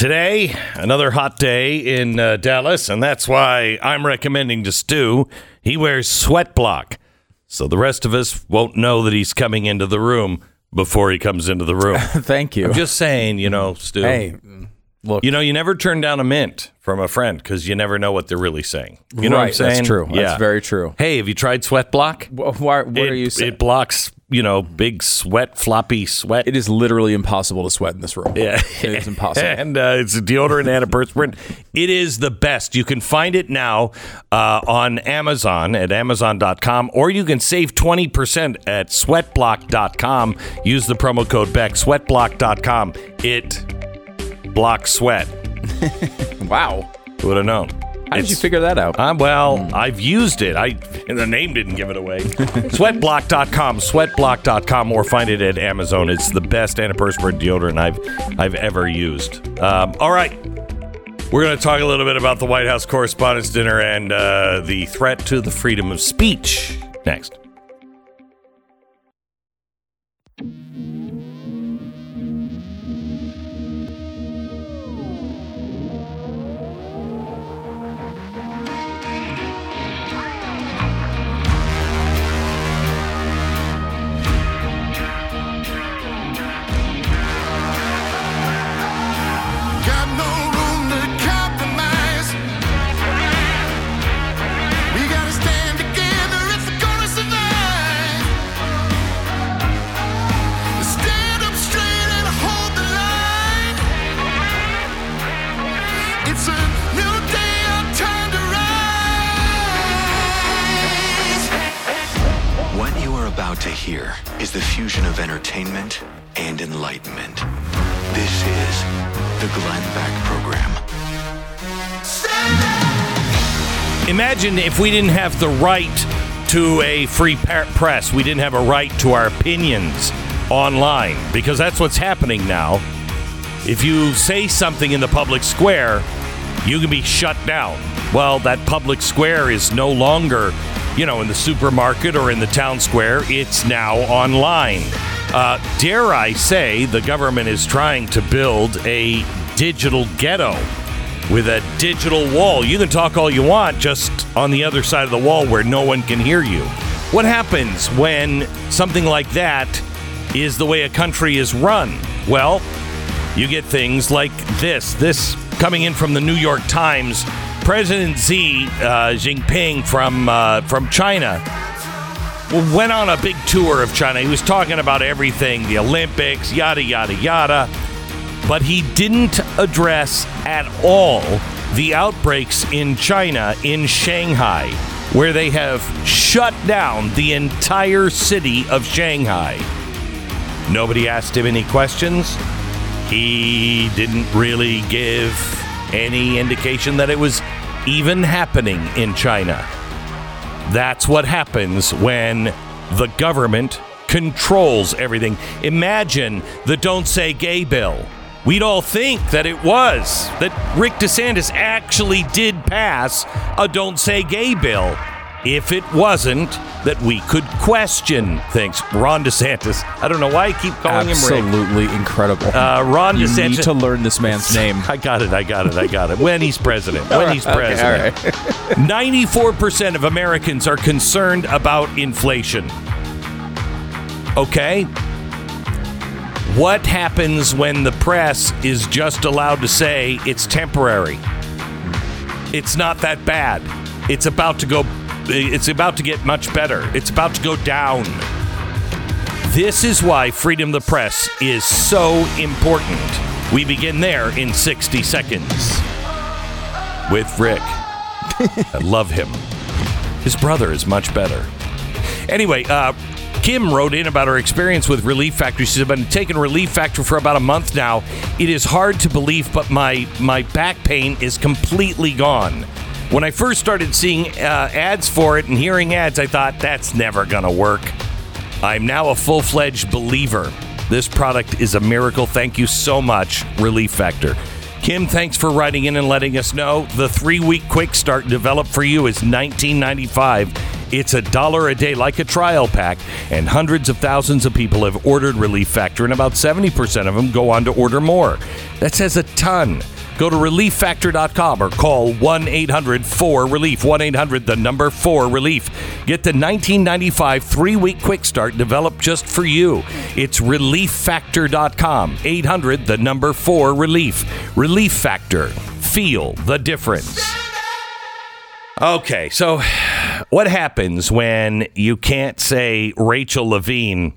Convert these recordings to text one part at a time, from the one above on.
Today, another hot day in uh, Dallas, and that's why I'm recommending to Stu he wears sweat block. So the rest of us won't know that he's coming into the room before he comes into the room. Thank you. I'm just saying, you know, Stu. hey, look. You know, you never turn down a mint from a friend because you never know what they're really saying. You know what I'm saying? that's true. That's very true. Hey, have you tried sweat block? Wh- why, what it, are you saying? It blocks, you know, big sweat, floppy sweat. it is literally impossible to sweat in this room. Yeah. it is impossible. and uh, it's a deodorant and antiperspirant. It is the best. You can find it now uh, on Amazon at amazon.com, or you can save 20% at sweatblock.com. Use the promo code BECK, sweatblock.com. It blocks sweat. wow. Who would have known. How did you figure that out? Uh, well, I've used it. I and the name didn't give it away. sweatblock.com, sweatblock.com, or find it at Amazon. It's the best antiperspirant deodorant I've I've ever used. Um, all right. We're going to talk a little bit about the White House Correspondents' Dinner and uh, the threat to the freedom of speech next. Hear is the fusion of entertainment and enlightenment. This is the Glenn Beck Program. Imagine if we didn't have the right to a free press, we didn't have a right to our opinions online, because that's what's happening now. If you say something in the public square, you can be shut down. Well, that public square is no longer, you know, in the supermarket or in the town square. It's now online. Uh, dare I say, the government is trying to build a digital ghetto with a digital wall. You can talk all you want just on the other side of the wall where no one can hear you. What happens when something like that is the way a country is run? Well, you get things like this. This coming in from the New York Times. President Xi uh, Jinping from uh, from China went on a big tour of China. He was talking about everything, the Olympics, yada yada yada, but he didn't address at all the outbreaks in China in Shanghai, where they have shut down the entire city of Shanghai. Nobody asked him any questions. He didn't really give any indication that it was even happening in China. That's what happens when the government controls everything. Imagine the Don't Say Gay bill. We'd all think that it was, that Rick DeSantis actually did pass a Don't Say Gay bill. If it wasn't, that we could question things. Ron DeSantis. I don't know why I keep calling him Rick. Absolutely incredible. Uh, Ron you DeSantis. need to learn this man's name. I got it. I got it. I got it. When he's president. When he's Okay, president. all right. 94% of Americans are concerned about inflation. Okay? What happens when the press is just allowed to say it's temporary? It's not that bad. It's about to go it's about to get much better. It's about to go down. This is why freedom of the press is so important. We begin there in 60 seconds with Rick. I love him. His brother is much better. Anyway, uh, Kim wrote in about her experience with Relief Factor. She's been taking Relief Factor for about a month now. It is hard to believe, but my my back pain is completely gone. When I first started seeing uh, ads for it and hearing ads, I thought that's never gonna work. I'm now a full fledged believer. This product is a miracle. Thank you so much, Relief Factor. Kim, thanks for writing in and letting us know. The three week quick start developed for you is $19.95. It's a dollar a day, like a trial pack, and hundreds of thousands of people have ordered Relief Factor, and about 70% of them go on to order more. That says a ton. Go to relieffactor.com or call 1 800 4 Relief. 1 800 the number 4 Relief. Get the 1995 three week quick start developed just for you. It's relieffactor.com. 800 the number 4 Relief. Relief Factor. Feel the difference. Okay, so what happens when you can't say Rachel Levine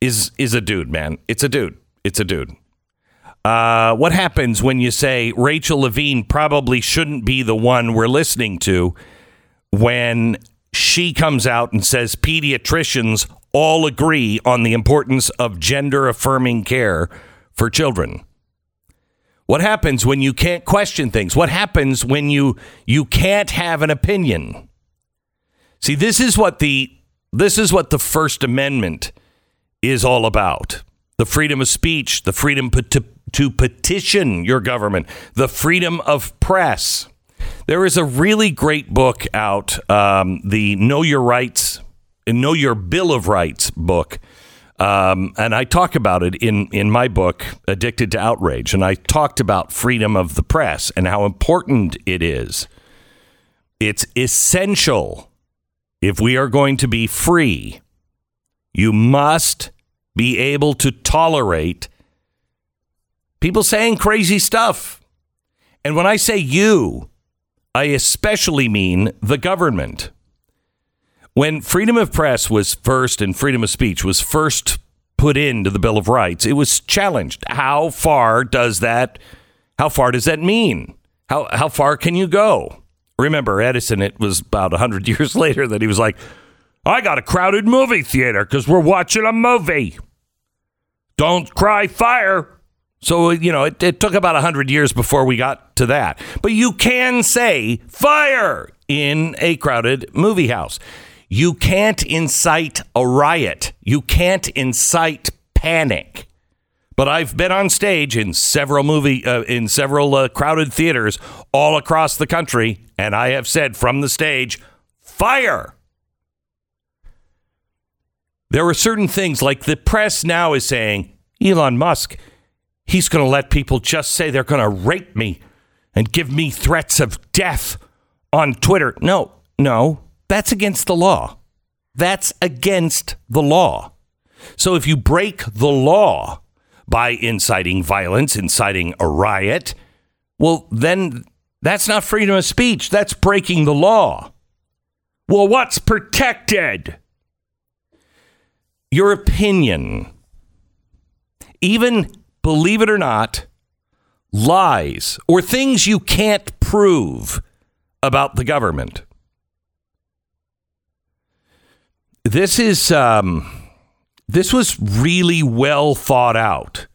is is a dude, man? It's a dude. It's a dude. Uh, what happens when you say Rachel Levine probably shouldn't be the one we're listening to when she comes out and says pediatricians all agree on the importance of gender affirming care for children? What happens when you can't question things? What happens when you you can't have an opinion? See, this is what the this is what the First Amendment is all about. The freedom of speech, the freedom to, to petition your government, the freedom of press. There is a really great book out, um, the Know Your Rights, Know Your Bill of Rights book. Um, and I talk about it in, in my book, Addicted to Outrage. And I talked about freedom of the press and how important it is. It's essential if we are going to be free. You must be able to tolerate people saying crazy stuff. And when I say you, I especially mean the government. When freedom of press was first and freedom of speech was first put into the Bill of Rights, it was challenged. How far does that how far does that mean? How how far can you go? Remember Edison, it was about 100 years later that he was like, I got a crowded movie theater because we're watching a movie. Don't cry fire. So, you know, it, it took about 100 years before we got to that. But you can say fire in a crowded movie house. You can't incite a riot. You can't incite panic. But I've been on stage in several movie uh, in several uh, crowded theaters all across the country and I have said from the stage, fire. There are certain things like the press now is saying Elon Musk, he's going to let people just say they're going to rape me and give me threats of death on Twitter. No, no, that's against the law. That's against the law. So if you break the law by inciting violence, inciting a riot, well, then that's not freedom of speech. That's breaking the law. Well, what's protected? Your opinion. Even, believe it or not, lies or things you can't prove about the government. This is um, this was really well thought out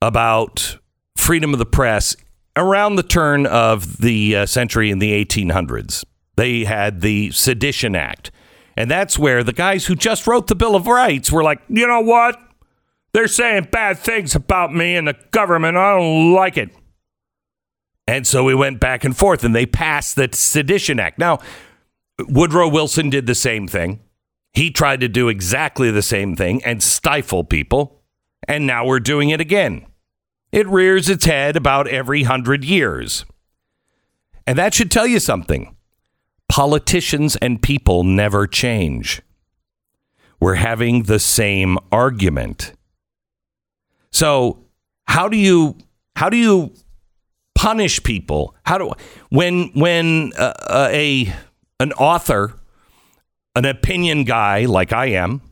about freedom of the press around the turn of the uh, century in the 1800s. They had the Sedition Act. And that's where the guys who just wrote the Bill of Rights were like, you know what? They're saying bad things about me and the government. I don't like it. And so we went back and forth and they passed the Sedition Act. Now, Woodrow Wilson did the same thing. He tried to do exactly the same thing and stifle people. And now we're doing it again. It rears its head about every hundred years. And that should tell you something. Politicians and people never change. We're having the same argument. So, how do you how do you punish people? How do when when uh, uh, a an author, an opinion guy like I am,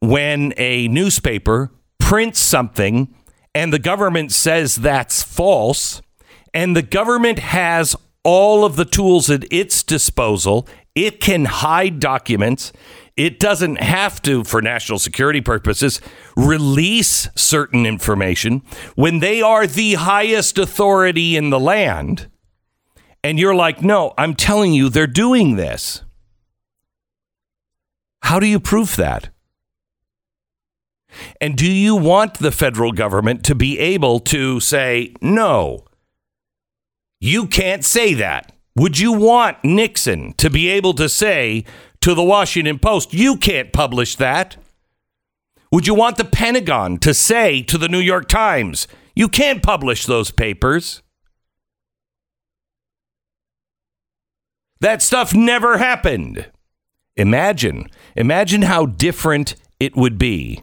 when a newspaper prints something and the government says that's false, and the government has all of the tools at its disposal, it can hide documents. It doesn't have to, for national security purposes, release certain information when they are the highest authority in the land. And you're like, no, I'm telling you, they're doing this. How do you prove that? And do you want the federal government to be able to say, no, you can't say that? Would you want Nixon to be able to say to the Washington Post, you can't publish that? Would you want the Pentagon to say to the New York Times, you can't publish those papers? That stuff never happened. Imagine, imagine how different it would be.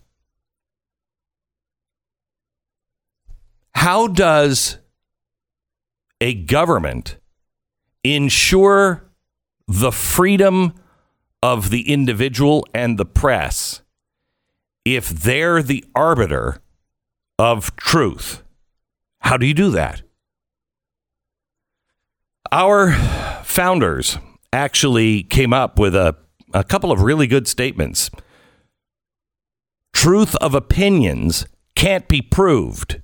How does a government ensure the freedom of the individual and the press if they're the arbiter of truth? How do you do that? Our founders actually came up with a, a couple of really good statements. Truth of opinions can't be proved.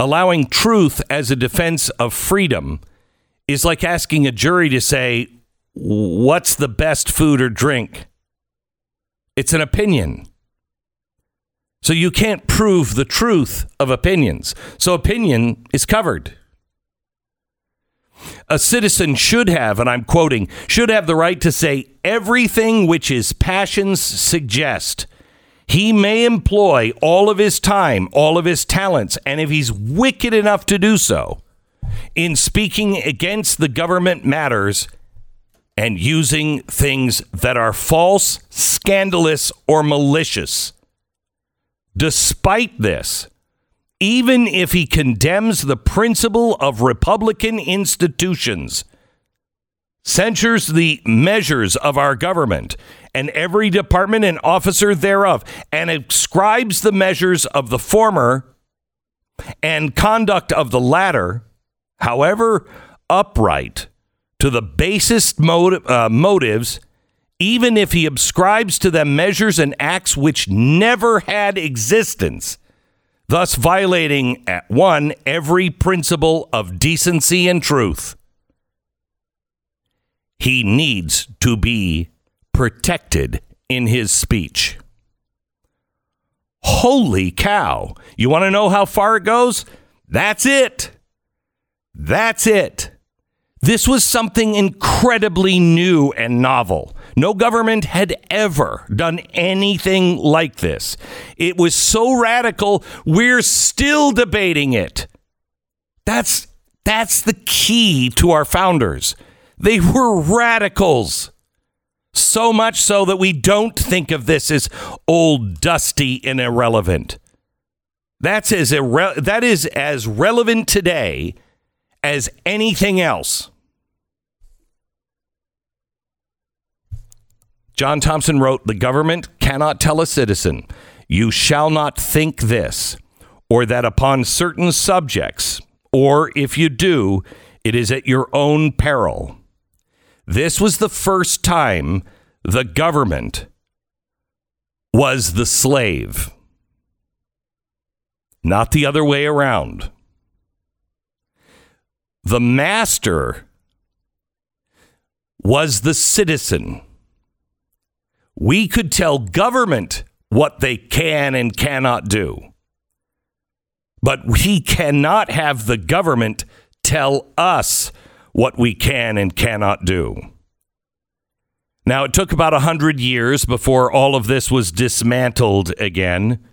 Allowing truth as a defense of freedom is like asking a jury to say, What's the best food or drink? It's an opinion. So you can't prove the truth of opinions. So opinion is covered. A citizen should have, and I'm quoting, should have the right to say everything which his passions suggest. He may employ all of his time, all of his talents, and if he's wicked enough to do so, in speaking against the government matters and using things that are false, scandalous, or malicious. Despite this, even if he condemns the principle of Republican institutions, censures the measures of our government and every department and officer thereof, and ascribes the measures of the former and conduct of the latter, however upright, to the basest motive, uh, motives, even if he ascribes to them measures and acts which never had existence thus violating at one every principle of decency and truth. He needs to be protected in his speech. Holy cow. You want to know how far it goes? That's it. That's it. This was something incredibly new and novel. No government had ever done anything like this. It was so radical, we're still debating it. That's that's the key to our founders. They were radicals. So much so that we don't think of this as old, dusty, and irrelevant. That's as irre- that is as relevant today as anything else. John Thompson wrote The government cannot tell a citizen, you shall not think this, or that upon certain subjects, or if you do, it is at your own peril. This was the first time the government was the slave, not the other way around. The master was the citizen. We could tell government what they can and cannot do. But we cannot have the government tell us what we can and cannot do. Now, it took about 100 years before all of this was dismantled again.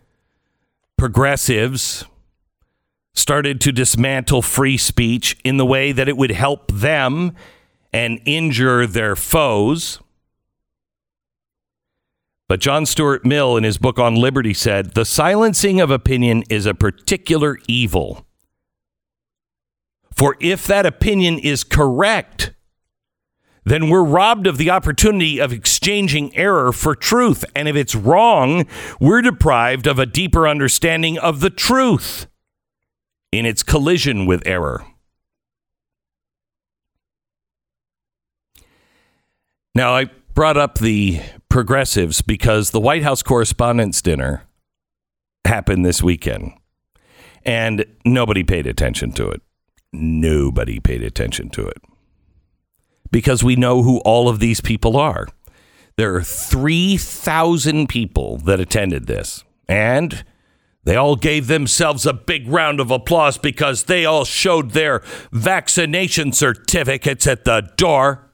Progressives started to dismantle free speech in the way that it would help them and injure their foes. But John Stuart Mill, in his book on liberty, said the silencing of opinion is a particular evil. For if that opinion is correct, then we're robbed of the opportunity of exchanging error for truth. And if it's wrong, we're deprived of a deeper understanding of the truth in its collision with error. Now, I brought up the progressives because the White House Correspondents' Dinner happened this weekend and nobody paid attention to it. Nobody paid attention to it because we know who all of these people are. There are 3,000 people that attended this, and They all gave themselves a big round of applause because they all showed their vaccination certificates at the door.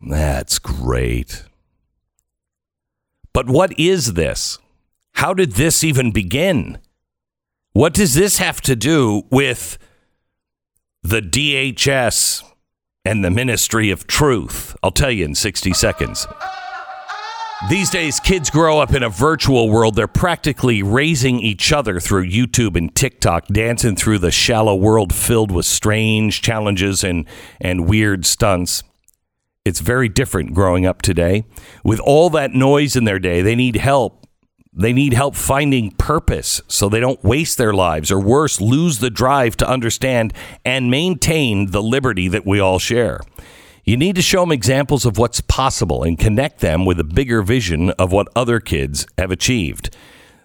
That's great. But what is this? How did this even begin? What does this have to do with the DHS and the Ministry of Truth? I'll tell you in 60 seconds. These days, kids grow up in a virtual world. They're practically raising each other through YouTube and TikTok, dancing through the shallow world filled with strange challenges and, and weird stunts. It's very different growing up today. With all that noise in their day, they need help. They need help finding purpose so they don't waste their lives or worse, lose the drive to understand and maintain the liberty that we all share. You need to show them examples of what's possible and connect them with a bigger vision of what other kids have achieved.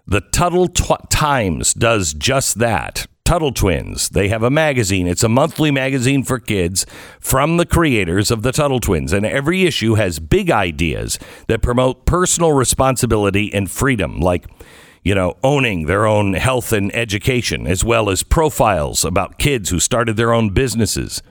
The Tuttle Tw- Times does just that. Tuttle Twins. They have a magazine. It's a monthly magazine for kids from the creators of the Tuttle Twins. And every issue has big ideas that promote personal responsibility and freedom, like, you know, owning their own health and education, as well as profiles about kids who started their own businesses.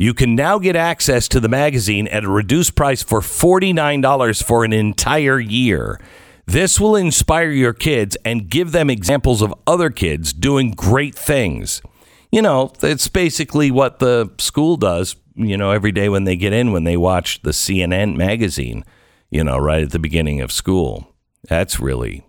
You can now get access to the magazine at a reduced price for $49 for an entire year. This will inspire your kids and give them examples of other kids doing great things. You know, it's basically what the school does, you know, every day when they get in, when they watch the CNN magazine, you know, right at the beginning of school. That's really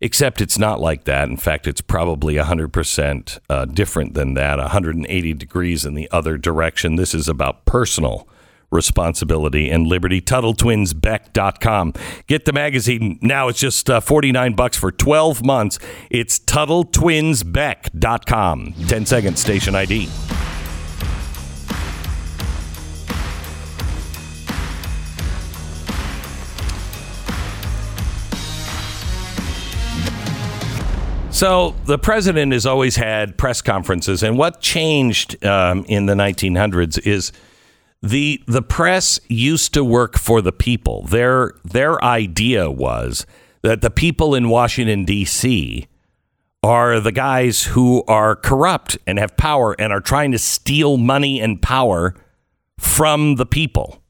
except it's not like that. In fact, it's probably 100% uh, different than that, 180 degrees in the other direction. This is about personal responsibility and liberty. TuttleTwinsBeck.com. Get the magazine now. It's just uh, 49 bucks for 12 months. It's TuttleTwinsBeck.com. 10 seconds, station ID. So the president has always had press conferences, and what changed um, in the 1900s is the the press used to work for the people. Their their idea was that the people in Washington D.C. are the guys who are corrupt and have power and are trying to steal money and power from the people.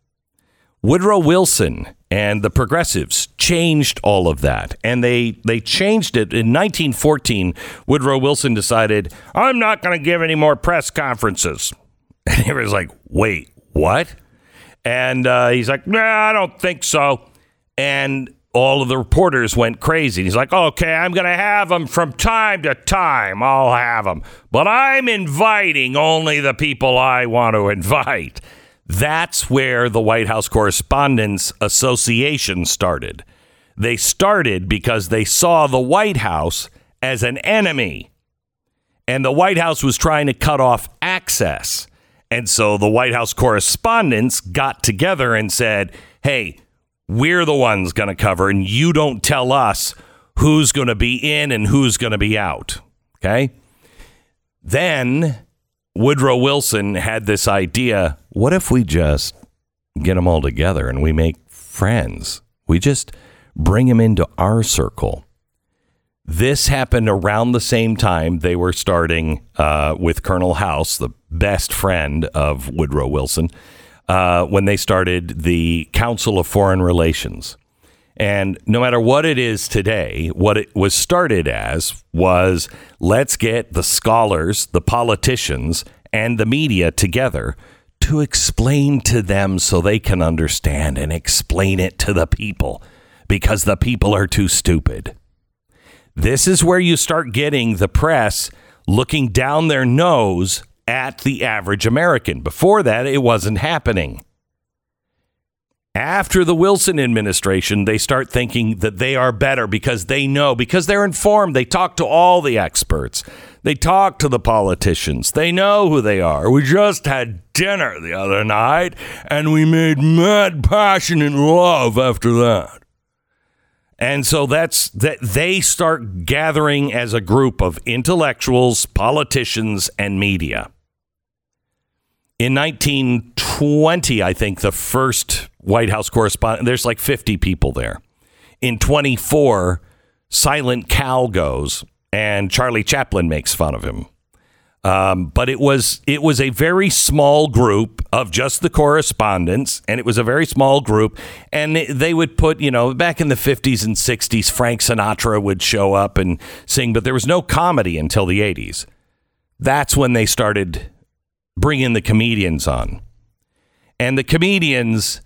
Woodrow Wilson and the progressives changed all of that. And they they changed it. In 1914 woodrow wilson decided i'm not going to give any more press conferences. And he was like wait what? And uh, he's like nah i don't think so. And all of the reporters went crazy. He's like okay i'm going to have them from time to time. I'll have them but i'm inviting only the people i want to invite that's where the White House Correspondents Association started. They started because they saw the White House as an enemy. And the White House was trying to cut off access. And so the White House correspondents got together and said, hey, we're the ones going to cover, and you don't tell us who's going to be in and who's going to be out. Okay. Then Woodrow Wilson had this idea what if we just get them all together and we make friends? We just bring them into our circle. This happened around the same time they were starting uh, with Colonel House, the best friend of Woodrow Wilson, uh, when they started the Council of Foreign Relations. And no matter what it is today, what it was started as was let's get the scholars, the politicians, and the media together to explain to them so they can understand and explain it to the people because the people are too stupid. This is where you start getting the press looking down their nose at the average American. Before that, it wasn't happening. After the Wilson administration, they start thinking that they are better because they know, because they're informed. They talk to all the experts, they talk to the politicians, they know who they are. We just had dinner the other night and we made mad, passionate love after that. And so that's that they start gathering as a group of intellectuals, politicians, and media. In 1920, I think the first White House correspondent, there's like 50 people there. In 24, Silent Cal goes, and Charlie Chaplin makes fun of him. Um, but it was it was a very small group of just the correspondents, and it was a very small group. And they would put, you know, back in the fifties and sixties, Frank Sinatra would show up and sing, but there was no comedy until the eighties. That's when they started bringing the comedians on, and the comedians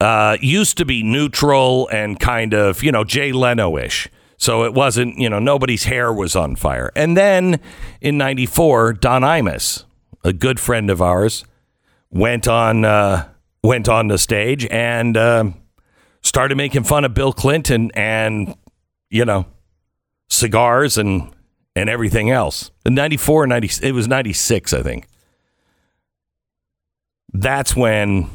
uh, used to be neutral and kind of, you know, Jay Leno ish. So it wasn't, you know, nobody's hair was on fire. And then in 94, Don Imus, a good friend of ours, went on uh, went on the stage and um started making fun of Bill Clinton and, you know, cigars and and everything else. In 94, 90, it was 96, I think. That's when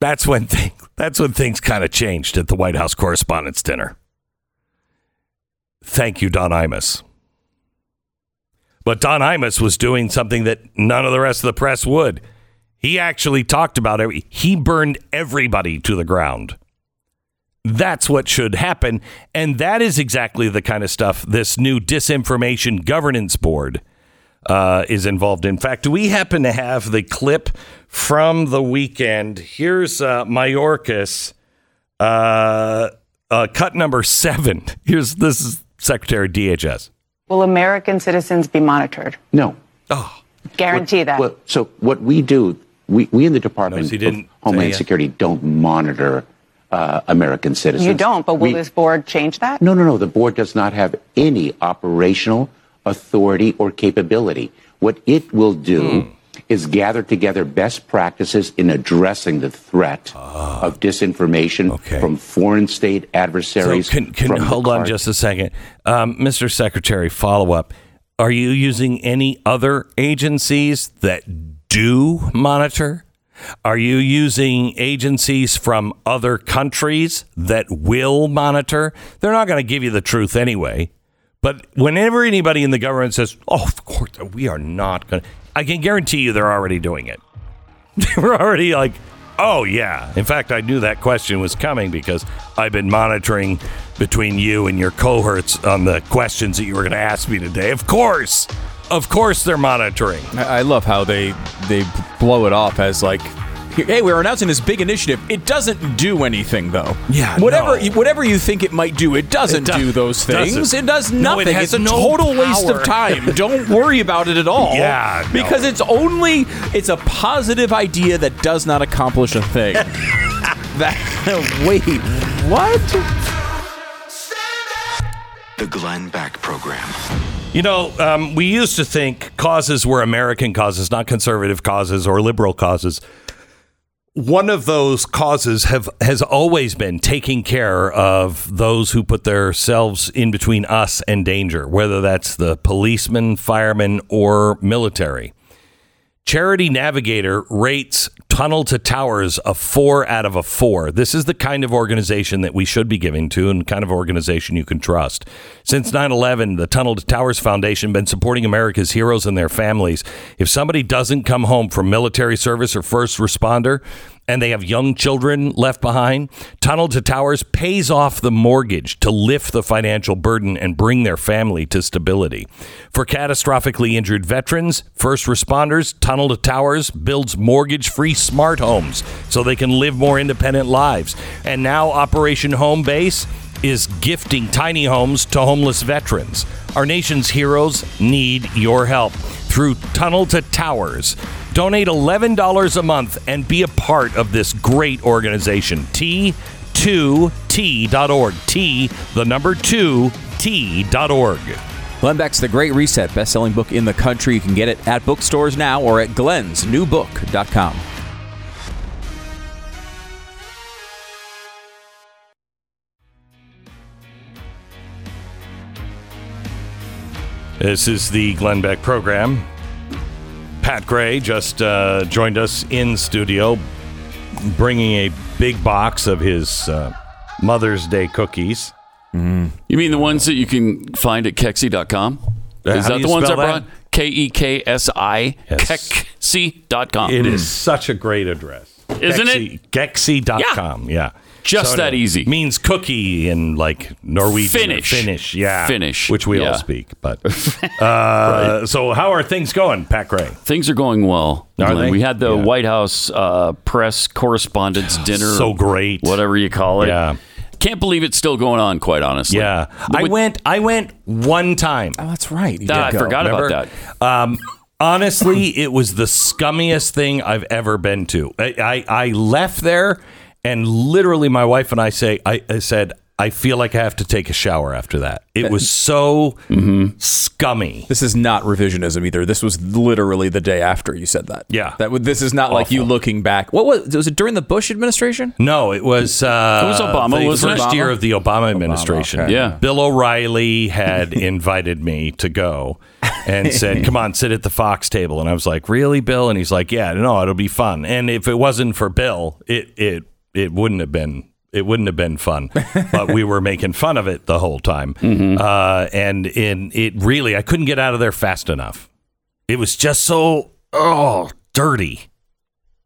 that's when thing, that's when things kind of changed at the White House Correspondents' Dinner. Thank you, Don Imus. But Don Imus was doing something that none of the rest of the press would. He actually talked about it. He burned everybody to the ground. That's what should happen. And that is exactly the kind of stuff this new disinformation governance board uh, is involved in. In fact, do we happen to have the clip from the weekend? Here's uh, Mayorkas, uh, uh, cut number seven. Here's this is Secretary DHS. Will American citizens be monitored? No. Oh, Guarantee that. Well, so what we do, we, we in the Department Notice he of Homeland say, uh, Security don't monitor uh, American citizens. you don't, but will We- this board change that? No, no, no. The board does not have any operational authority or capability. What it will do Hmm. is gather together best practices in addressing the threat of disinformation. Okay. from foreign state So adversaries. can, can from the hold on just a second, um, Mr. Secretary. Follow up. Are you using any other agencies that do monitor? Are you using agencies from other countries that will monitor? They're not going to give you the truth anyway. But whenever anybody in the government says, "Oh, of course, we are not going," to I can guarantee you they're already doing it. they're already like, oh yeah. In fact, I knew that question was coming because I've been monitoring between you and your cohorts on the questions that you were going to ask me today. Of course, of course, they're monitoring. I I love how they they blow it off as like, hey, we're announcing this big initiative. It doesn't do anything though. Yeah, Whatever no. you- whatever you think it might do, it doesn't It do- do those things. doesn't. It does No, it nothing. has it's a no total waste of time. Don't worry about it at all. Yeah, no. Because it's only it's a positive idea that does not accomplish a thing. that wait, what? The Glenn Beck Program. You know, um, we used to think causes were American causes, not conservative causes or liberal causes. One of those causes have has always been taking care of those who put themselves in between us and danger, whether that's the policeman, fireman, or military. Charity Navigator rates Tunnel to Towers a four out of a four. This is the kind of organization that we should be giving to and kind of organization you can trust. Since 9 11, the Tunnel to Towers Foundation been supporting America's heroes and their families. If somebody doesn't come home from military service or first responder, and they have young children left behind, Tunnel to Towers pays off the mortgage to lift the financial burden and bring their family to stability. For catastrophically injured veterans, first responders, Tunnel to Towers builds mortgage free smart homes so they can live more independent lives. And now Operation Home Base is gifting tiny homes to homeless veterans. Our nation's heroes need your help through Tunnel to Towers. Donate $11 a month and be a part of this great organization. T2T.org. T, the number 2, T.org. Glenn Beck's The Great Reset, best-selling book in the country. You can get it at bookstores now or at glennsnewbook.com. This is the Glenn Beck program. Pat Gray just uh, joined us in studio, bringing a big box of his uh, Mother's Day cookies. You mean the ones that you can find at Keksi.com? Uh, Is how that the ones I brought? K E K S I. Keksi.com. It is such a great address. Isn't it? Gexi- Gexi.com. Yeah. Just Soda that easy. Means cookie in like Norwegian. or Finnish. Finnish, yeah. Finnish, Which we all speak. But uh, so how are things going, Pat Gray? Things are going well. Are they? We had the Yeah. White House uh, press correspondence dinner. So great. Whatever you call it. Yeah. Can't believe it's still going on, quite honestly. Yeah. But I with- went I went one time. Oh, that's right. You I go. forgot about that. Um, honestly, it was the scummiest thing I've ever been to. I, I, I left there, and literally, my wife and I say, I, I said, I feel like I have to take a shower after that. It was so scummy. This is not revisionism either. This was literally the day after you said that. Yeah. That. This is not like you looking back. What was? Was it during the Bush administration? No, it was. Uh, It was Obama, the wasn't it? first year of the Obama administration. okay. Yeah. Bill O'Reilly had invited me to go and said, "Come on, sit at the Fox table." And I was like, "Really, Bill?" And he's like, "Yeah, no, it'll be fun." And if it wasn't for Bill, it it it wouldn't have been. It wouldn't have been fun, but we were making fun of it the whole time, uh, and in it really, I couldn't get out of there fast enough. It was just so oh dirty.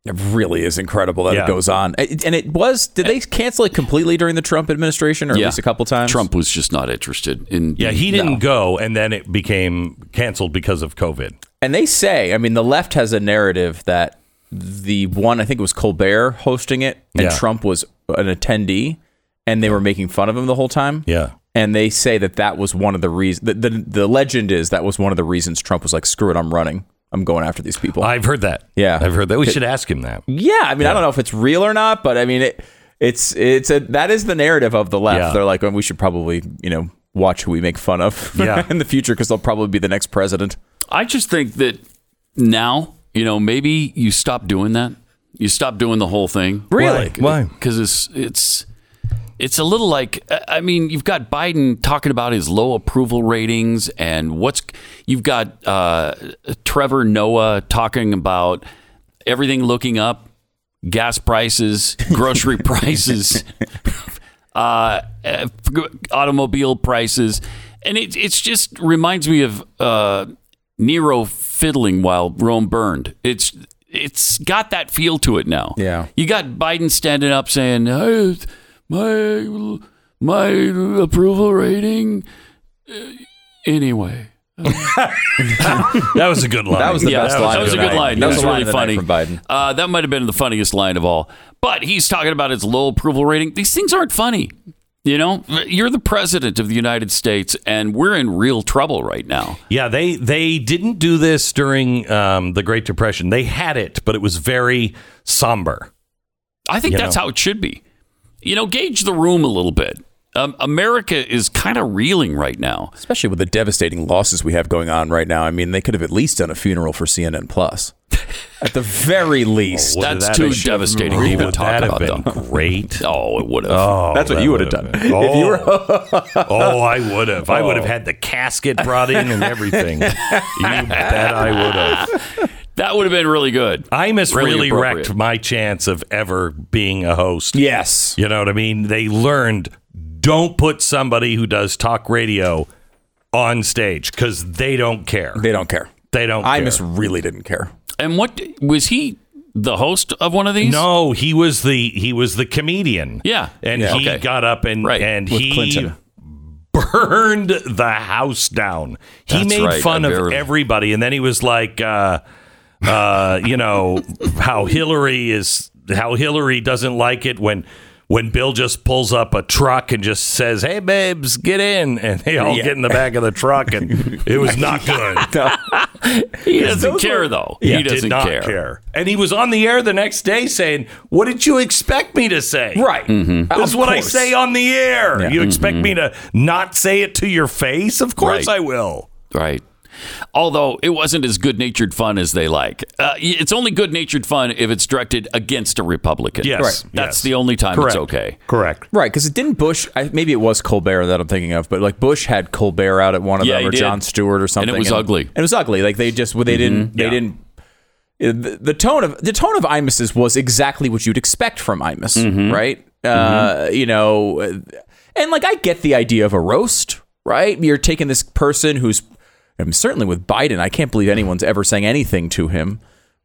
It really is incredible that Yeah. it goes on. And it was. Did they cancel it completely during the Trump administration, or Yeah. at least a couple times? Trump was just not interested in. Yeah, he didn't go, and then it became canceled because of COVID. And they say, I mean, the left has a narrative that the one, I think it was Colbert hosting it, and Yeah. Trump was an attendee, and they were making fun of him the whole time. Yeah. And they say that that was one of the reasons. The, the, the legend is that was one of the reasons Trump was like, screw it, I'm running. I'm going after these people. I've heard that. Yeah. I've heard that. We should ask him that. yeah, I mean, I don't know if it's real or not, but I mean, it, it's it's a that is the narrative of the left. Yeah. They're like, oh, we should probably you know watch who we make fun of Yeah. in the future because they'll probably be the next president. I just think that now, you know, maybe you stop doing that. You stop doing the whole thing. Really? Why? Because it's it's it's a little like I mean, you've got Biden talking about his low approval ratings, and what's you've got uh, Trevor Noah talking about everything looking up, gas prices, grocery prices, uh, uh, automobile prices, and it it's just reminds me of uh, Nero fiddling while Rome burned. It's it's got that feel to it now. Yeah. you got Biden standing up saying, hey, "My my approval rating." uh, Anyway, That was a good line. That was the yeah, best that, line was a good line. That That was was the line really of the night funny from Biden. Uh, that might have been the funniest line of all. But he's talking about his low approval rating. These things aren't funny. You know, you're the president of the United States, and we're in real trouble right now. Yeah, they they didn't do this during um, the Great Depression. They had it, but it was very somber. I think You that's know. how it should be. You know, gauge the room a little bit. Um, America is kind of reeling right now. especially with the devastating losses we have going on right now. I mean, they could have at least done a funeral for CNN Plus, at the very least. Would That's that too devastating to even Would talk that have about, been though. great. Oh, it would have. Oh, That's what you would have done. been- Oh, If you were, oh. oh, I would have. I would have had the casket brought in and everything. you bet I would have. that would have been really good. Imus Really really, wrecked my chance of ever being a host. yes, You know what I mean? They learned don't put somebody who does talk radio on stage because they don't care. they don't care. They don't I care. just really didn't care. And what was he the host of one of these? No, he was the he was the comedian. Yeah. and Yeah, he okay. got up and Right, and with he Clinton. burned the house down. He That's made right, fun I of barely- everybody, and then he was like, uh, uh, you know, how Hillary is how Hillary doesn't like it when. When Bill just pulls up a truck and just says, "Hey, babes, get in," and they all Yeah. get in the back of the truck, and it was not good. he doesn't care were- though. He he doesn't did not care. care. And he was on the air the next day saying, What did you expect me to say? Right. Mm-hmm. This is Of what I say on the air. Yeah. You expect me to not say it to your face? Of course Right. I will. Right. Although it wasn't as good natured fun as they like. Uh, it's only good natured fun if it's directed against a Republican. Yes. Right. That's yes. the only time Correct. it's okay. Correct. Right, because it didn't Bush. I, maybe it was Colbert that I'm thinking of, but like Bush had Colbert out at one of Yeah, them, or did. Jon Stewart or something, And it was ugly. Mm-hmm. And it was ugly. Like they just, well, they didn't, they Yeah. didn't. The, the tone of the tone of Imus's was exactly what you'd expect from Imus, Mm-hmm. right? Uh, you know, and like I get the idea of a roast, right? You're taking this person who's, I mean, certainly with Biden, I can't believe anyone's ever saying anything to him.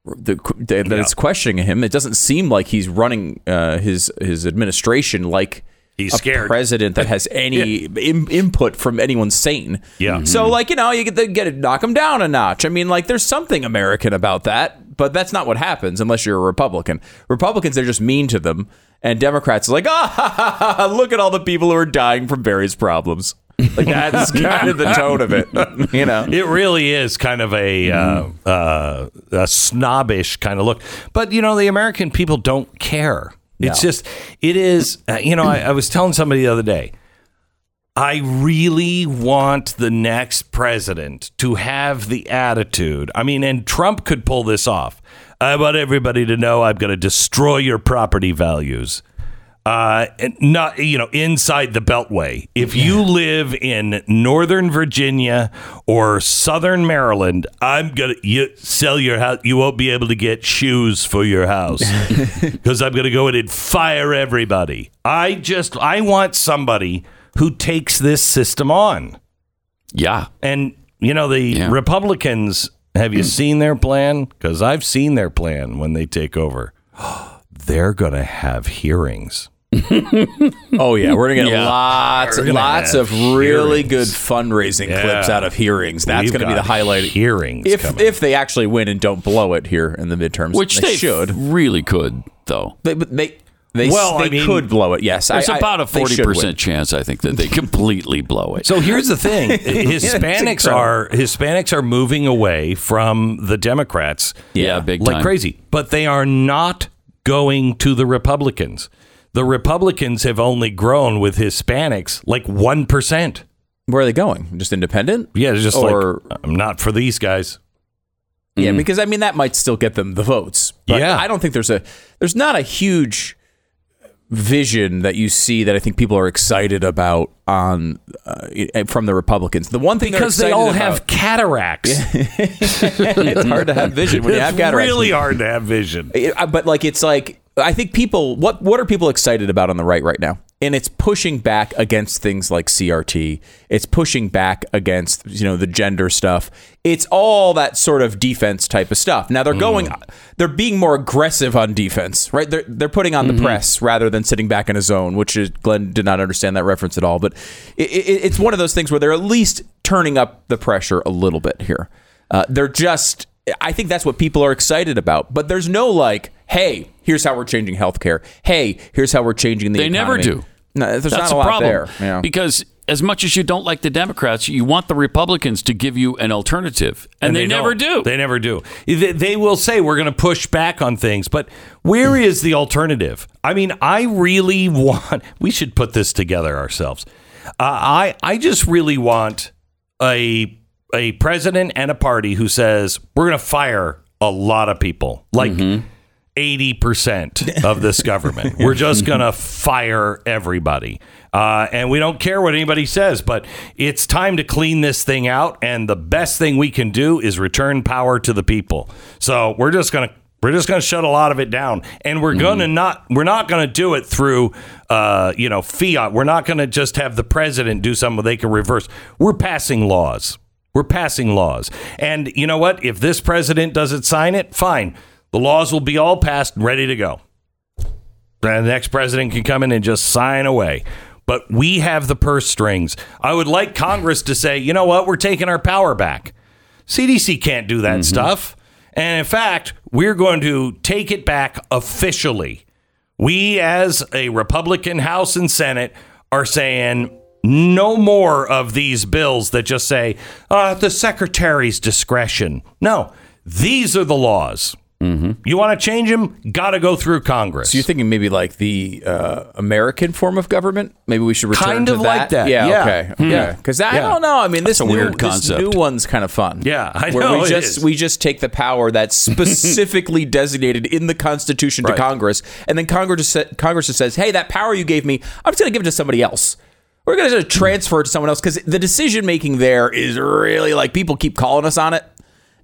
the, that it's questioning him. It doesn't seem like he's running uh, his his administration like He's a scared. president that has any im- input from anyone sane. Yeah. So like you know you get to get it knock him down a notch. I mean like there's something American about that, but that's not what happens unless you're a Republican. Republicans they're just mean to them, and Democrats are like ah ha, ha, ha, ha, look at all the people who are dying from various problems. Like that's kind of the tone of it, you know. It really is kind of a, uh, uh, a snobbish kind of look. But, you know, the American people don't care. It's No. just, it is, uh, you know, I, I was telling somebody the other day, I really want the next president to have the attitude. I mean, and Trump could pull this off. I want everybody to know I'm going to destroy your property values. Uh, not you know inside the Beltway. If you live in Northern Virginia or Southern Maryland, I'm gonna you sell your house. You won't be able to get shoes for your house because I'm gonna go in and fire everybody. I just I want somebody who takes this system on. Yeah. And you know the Yeah. Republicans. Have you seen their plan? Because I've seen their plan when they take over. They're gonna have hearings. Oh yeah, we're gonna get Yeah. lots, gonna lots have of really good fundraising Yeah. clips out of hearings. That's We've gonna be the got highlight. Hearings if coming. if they actually win and don't blow it here in the midterms, Which they, they should. really could, though. They, but they they, Well, they I mean, could blow it. Yes, There's I- I- about a forty percent chance, I think, that they completely blow it. So here's the thing: Hispanics incredible. are Hispanics are moving away from the Democrats, yeah, big like time. crazy, but they are not going to the Republicans. The Republicans have only grown with Hispanics like one percent. Where are they going? Just independent? Yeah, it's just Or- like I'm not for these guys. Yeah, because I mean that might still get them the votes. But Yeah. I don't think there's a there's not a huge vision that you see that I think people are excited about on uh, from the Republicans. The one thing they're Because they all about- have cataracts. it's hard to have vision when you have it's cataracts. really hard to have vision. Uh, but like it's like I think people what what are people excited about on the right right now? And it's pushing back against things like CRT. It's pushing back against you know the gender stuff. It's all that sort of defense type of stuff. Now they're going they're being more aggressive on defense, right? They're they're putting on the press rather than sitting back in a zone, which is Glenn did not understand that reference at all, but it, it, it's one of those things where they're at least turning up the pressure a little bit here. Uh, they're just I think that's what people are excited about. But there's no like, hey, here's how we're changing healthcare. Hey, here's how we're changing the They never do. No, there's That's not a the lot problem. there. Yeah. Because as much as you don't like the Democrats, you want the Republicans to give you an alternative, and, they, never don't. do. They never do. They, they will say we're going to push back on things, but where is the alternative? I mean, I really want. We should put this together ourselves. Uh, I I just really want a a president and a party who says we're going to fire a lot of people, like. 80% of this government. We're just going to fire everybody. Uh, and we don't care what anybody says, but it's time to clean this thing out. And the best thing we can do is return power to the people. So we're just going to. We're just going to shut a lot of it down, and we're going to not. We're not going to do it through, uh, you know, fiat. We're not going to just have the president do something they can reverse. We're passing laws. We're passing laws, and you know what? If this president doesn't sign it, fine. The laws will be all passed and ready to go. And the next president can come in and just sign away. But we have the purse strings. I would like Congress to say, you know what? We're taking our power back. CDC can't do that mm-hmm. stuff. And in fact, we're going to take it back officially. We, as a Republican House and Senate, are saying no more of these bills that just say uh, the secretary's discretion. No, these are the laws. You want to change them? Got to go through Congress. So you're thinking maybe like the uh, American form of government? Maybe we should return Kind to of like that, Yeah, yeah. okay, yeah. Because I Yeah. don't know. I mean, this a new, weird this concept. new one's kind of fun. Yeah, I where know, we it just is. we just take the power that's specifically designated in the Constitution Right. to Congress, and then Congress just Congress just says, "Hey, that power you gave me, I'm just going to give it to somebody else." We're going to transfer it to someone else because the decision making there is really like people keep calling us on it,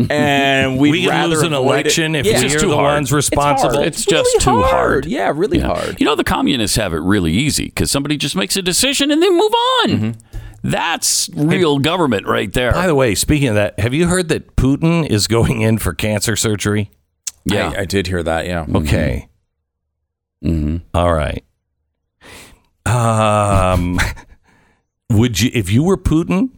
and we'd we can rather lose an avoid it. election if Yeah. we're It's the too hard. ones responsible. hard. It's just really too hard. Yeah, really Yeah. hard. You know, the communists have it really easy because somebody just makes a decision and they move on. That's real government right there. By the way, speaking of that, have you heard that Putin is going in for cancer surgery? Yeah. I, I did hear that. Yeah. Okay. hmm All right. Um, would you, if you were Putin,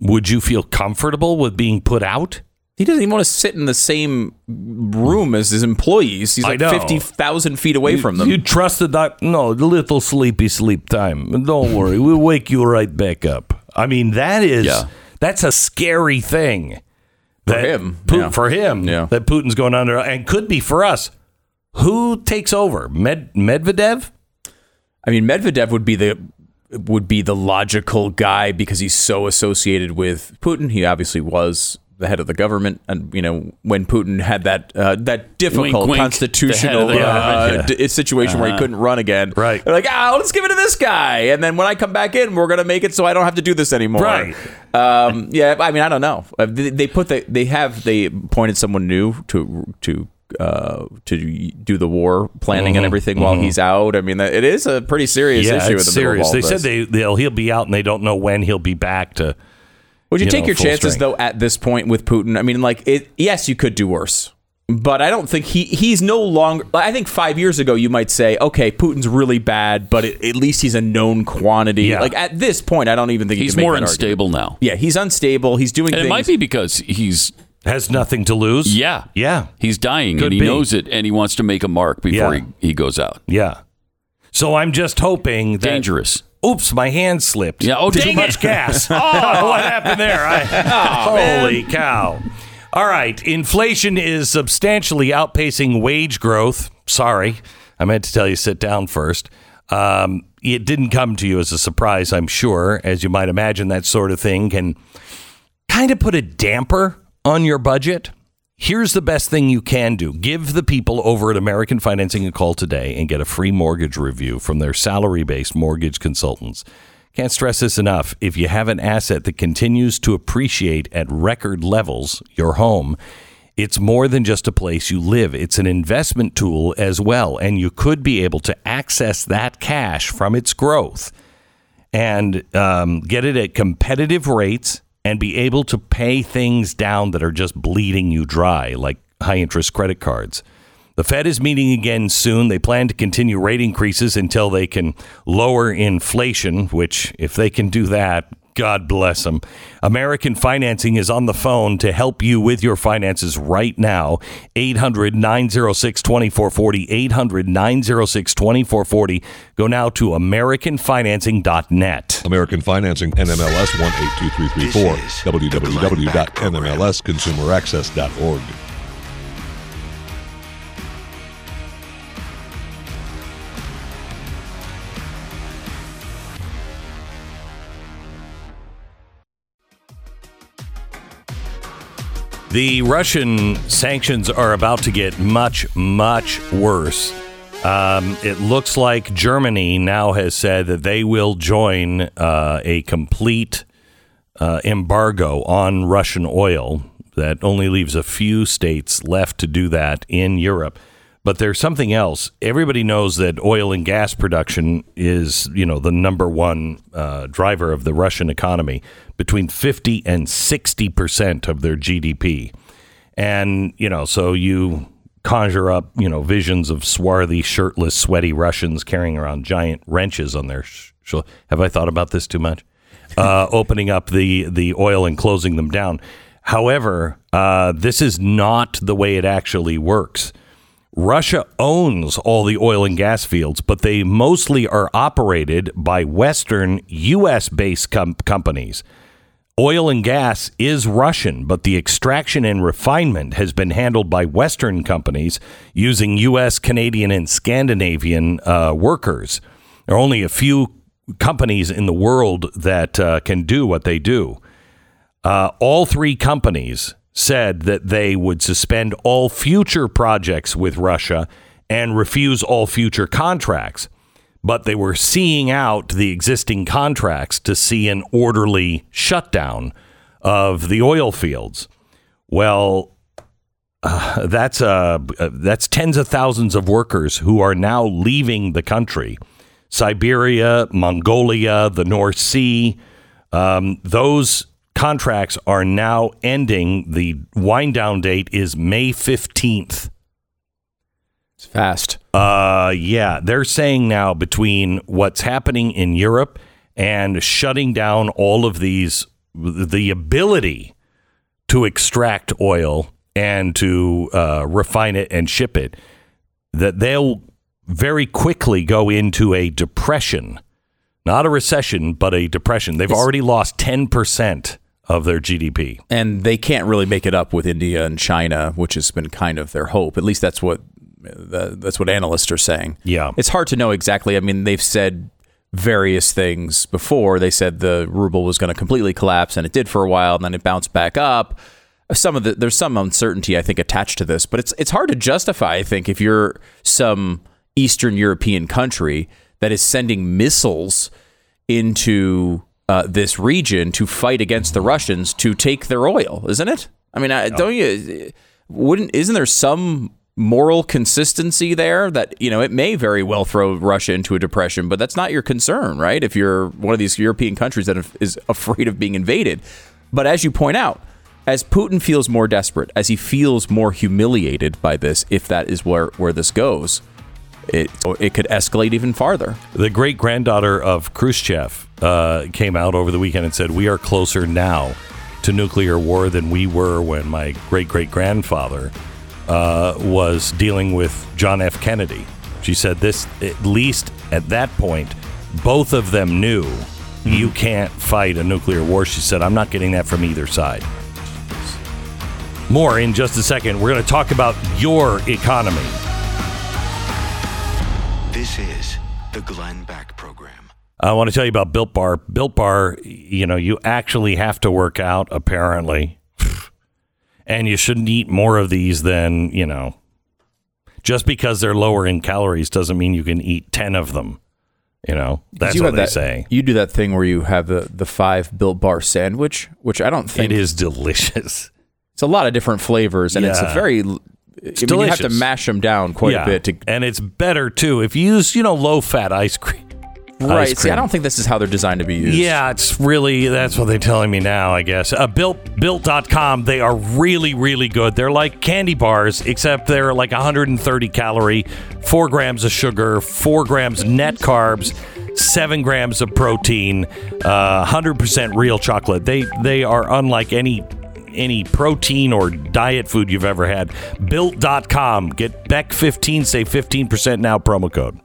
would you feel comfortable with being put out? He doesn't even want to sit in the same room as his employees. He's like fifty thousand feet away from them. You trusted that? No, little sleepy sleep time. Don't worry, we'll wake you right back up. I mean, that is Yeah. that's a scary thing. For him, Pu- yeah. for him, Yeah. that Putin's going under, and could be for us. Who takes over? Med- Medvedev? I mean, Medvedev would be the would be the logical guy because he's so associated with Putin. He obviously was the head of the government, and you know when Putin had that uh, that difficult Wink, wink, constitutional the head of the uh, d- situation where he couldn't run again. Right. They're like, ah, let's give it to this guy, and then when I come back in, we're gonna make it so I don't have to do this anymore. Right. Um, yeah. I mean, I don't know. Uh, They, they put the they have they appointed someone new to to. Uh, to do the war planning and everything while he's out. I mean, that- it is a pretty serious Mm-hmm. yeah, issue. it's in the serious. all They this. said they they'll he'll be out, and they don't know when he'll be back to. Would you, you take know, your chances strength. though at this point with Putin? I mean, like, it, yes, you could do worse, but I don't think he he's no longer. I think five years ago you might say, okay, Putin's really bad, but it, at least he's a known quantity. Yeah. Like at this point, I don't even think you He's can make more that argument. unstable now. Yeah, he's unstable. He's doing And things. it might be because he's Has nothing to lose. yeah yeah, he's dying Could and he be. knows it and he wants to make a mark before Yeah. he, he goes out. yeah. So I'm just hoping that. Dangerous. Oops, my hand slipped. Yeah, oh, too dang much it. gas. oh, what happened there? I, holy cow! All right, inflation is substantially outpacing wage growth. Sorry, I meant to tell you sit down first. Um, it didn't come to you as a surprise, I'm sure, as you might imagine. That sort of thing can kind of put a damper on your budget. Here's the best thing you can do. Give the people over at American Financing a call today and get a free mortgage review from their salary based mortgage consultants. Can't stress this enough. If you have an asset that continues to appreciate at record levels, your home, it's more than just a place you live. It's an investment tool as well, and you could be able to access that cash from its growth and um, get it at competitive rates and be able to pay things down that are just bleeding you dry, like high interest credit cards. The Fed is meeting again soon. They plan to continue rate increases until they can lower inflation, which, if they can do that, God bless them. American Financing is on the phone to help you with your finances right now. 800 906 2440. 800 906 2440. Go now to AmericanFinancing.net. American Financing, NMLS 182334, is the Glenn Beck Program. www.nmlsconsumeraccess.org. The Russian sanctions are about to get much, much worse. Um, it looks like Germany now has said that they will join uh, a complete uh, embargo on Russian oil. That only leaves a few states left to do that in Europe. But there's something else. Everybody knows that oil and gas production is, you know, the number one uh, driver of the Russian economy, between 50 and 60 percent of their GDP. And, you know, so you conjure up, you know, visions of swarthy, shirtless, sweaty Russians carrying around giant wrenches on their. Sh- sh- have I thought about this too much? Uh, opening up the the oil and closing them down. However, uh, this is not the way it actually works. Russia owns all the oil and gas fields, but they mostly are operated by Western U.S. based com- companies. Oil and gas is Russian, but the extraction and refinement has been handled by Western companies using U.S., Canadian, and Scandinavian uh, workers. There are only a few companies in the world that uh, can do what they do. Uh, all three companies said that they would suspend all future projects with Russia and refuse all future contracts. But they were seeing out the existing contracts to see an orderly shutdown of the oil fields. Well, uh, that's uh, that's tens of thousands of workers who are now leaving the country. Siberia, Mongolia, the North Sea, um, those contracts are now ending. The wind down date is May 15th It's fast. Uh, yeah, they're saying now between what's happening in Europe and shutting down all of these, the ability to extract oil and to uh, refine it and ship it, that they'll very quickly go into a depression, not a recession, but a depression. They've already lost ten percent of their GDP. and they can't really make it up with India and China, which has been kind of their hope. At least that's what that's what analysts are saying. Yeah. it's hard to know exactly. I mean, they've said various things before. They said the ruble was going to completely collapse, and it did for a while, and then it bounced back up. Some of the there's some uncertainty I think attached to this, but it's it's hard to justify. I think if you're some Eastern European country that is sending missiles into uh, this region to fight against the Russians to take their oil, isn't it? I mean, I, don't you? Wouldn't isn't there some moral consistency there that you know it may very well throw Russia into a depression, but that's not your concern, right? If you're one of these European countries that is afraid of being invaded, but as you point out. As Putin feels more desperate, as he feels more humiliated by this, if that is where, where this goes, it it could escalate even farther. The great granddaughter of Khrushchev uh, came out over the weekend and said, We are closer now to nuclear war than we were when my great great grandfather uh, was dealing with John F. Kennedy. She said, This, at least at that point, both of them knew you can't fight a nuclear war. She said, I'm not getting that from either side. More in just a second. We're going to talk about your economy. This is the Glenn Beck Program. I want to tell you about Built Bar. Built Bar, you know, you actually have to work out, apparently. And you shouldn't eat more of these than, you know, just because they're lower in calories doesn't mean you can eat 10 of them. You know, that's you what they that, say. You do that thing where you have the, the five built bar sandwich, which I don't think It is delicious. It's a lot of different flavors, and it's a Yeah. very. I mean, you have to mash them down quite a bit to. and it's better too if you use, you know, low fat ice cream. Right. See, I don't think this is how they're designed to be used. Yeah, it's really that's what they're telling me now, I guess. Uh, built built.com, they are really really good. They're like candy bars except they're like 130 calorie, 4 grams of sugar, 4 grams net carbs, 7 grams of protein, uh, 100% real chocolate. They they are unlike any any protein or diet food you've ever had. Built.com. Get Beck 15 say 15% now promo code.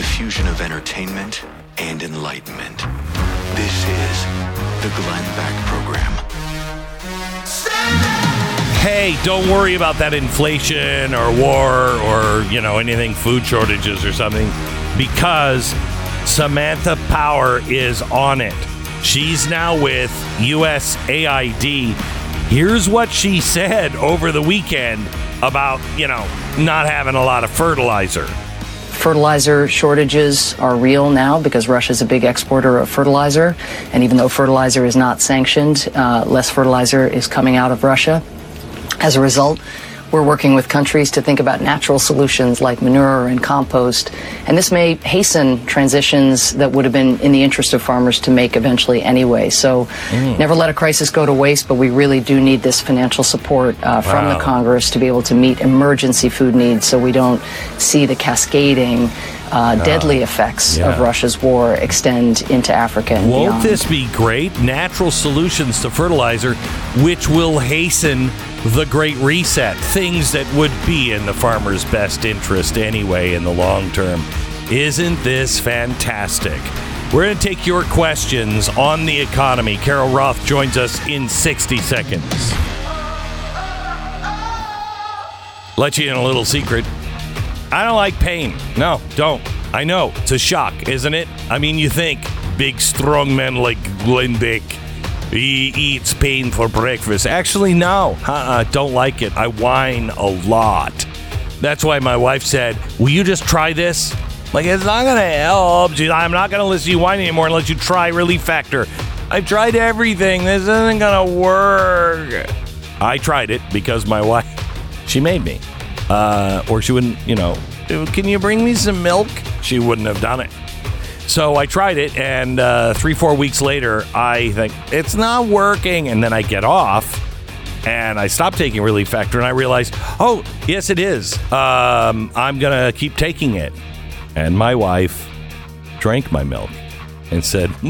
The fusion of entertainment and enlightenment. This is the Glenn Beck Program. hey, don't worry about that inflation or war or, you know, anything food shortages or something because Samantha Power is on it. She's now with USAID. Here's what she said over the weekend about, you know, not having a lot of fertilizer. Fertilizer shortages are real now because Russia is a big exporter of fertilizer. And even though fertilizer is not sanctioned, uh, less fertilizer is coming out of Russia. As a result, we're working with countries to think about natural solutions like manure and compost. And this may hasten transitions that would have been in the interest of farmers to make eventually anyway. So never let a crisis go to waste, but we really do need this financial support uh, from Wow. the Congress to be able to meet emergency food needs so we don't see the cascading uh, deadly effects yeah. of Russia's war extend into Africa and Won't beyond. this be great? Natural solutions to fertilizer, which will hasten the Great Reset. Things that would be in the farmer's best interest anyway in the long term. Isn't this fantastic? We're going to take your questions on the economy. Carol Roth joins us in 60 seconds. let you in a little secret. I don't like pain. No, don't. I know. It's a shock, isn't it? I mean, you think big, strong men like Glenn Beck, he eats pain for breakfast. Actually, no. Uh-uh, don't like it. I whine a lot. That's why my wife said, Will you just try this? Like, it's not going to help. I'm not going to listen to you whine anymore unless you try Relief Factor. I've tried everything. This isn't going to work. I tried it because my wife, she made me. Uh, or she wouldn't, you know, can you bring me some milk? She wouldn't have done it. So I tried it, and uh, three, four weeks later, I think it's not working. And then I get off and I stopped taking Relief Factor, and I realized, oh, yes, it is. Um, I'm going to keep taking it. And my wife drank my milk and said,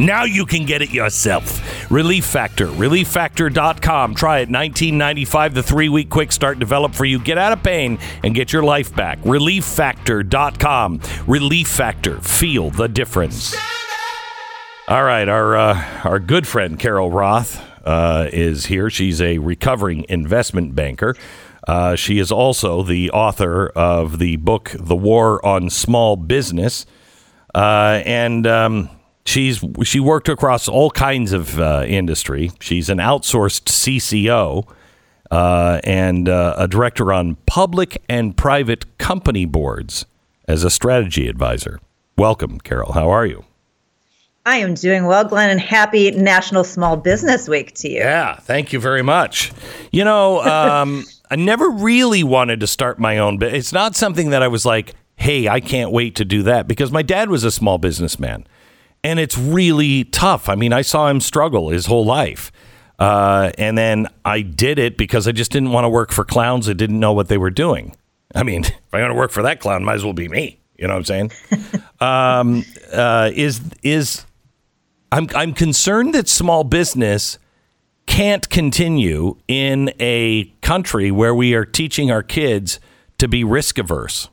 Now you can get it yourself. Relief Factor, relieffactor.com. Try it. 1995, the three week quick start developed for you. Get out of pain and get your life back. Relieffactor.com. Relief Factor. Feel the difference. All right, our uh, our good friend Carol Roth uh, is here. She's a recovering investment banker. Uh, she is also the author of the book "The War on Small Business," uh, and um, she's she worked across all kinds of uh, industry. She's an outsourced CCO uh, and uh, a director on public and private company boards as a strategy advisor. Welcome, Carol. How are you? I am doing well, Glenn, and happy National Small Business Week to you. Yeah, thank you very much. You know, um, I never really wanted to start my own, but it's not something that I was like, hey, I can't wait to do that because my dad was a small businessman and it's really tough. I mean, I saw him struggle his whole life. Uh, and then I did it because I just didn't want to work for clowns that didn't know what they were doing. I mean, if I'm going to work for that clown, might as well be me. You know what I'm saying? um, uh, is is I'm I'm concerned that small business can't continue in a country where we are teaching our kids to be risk averse.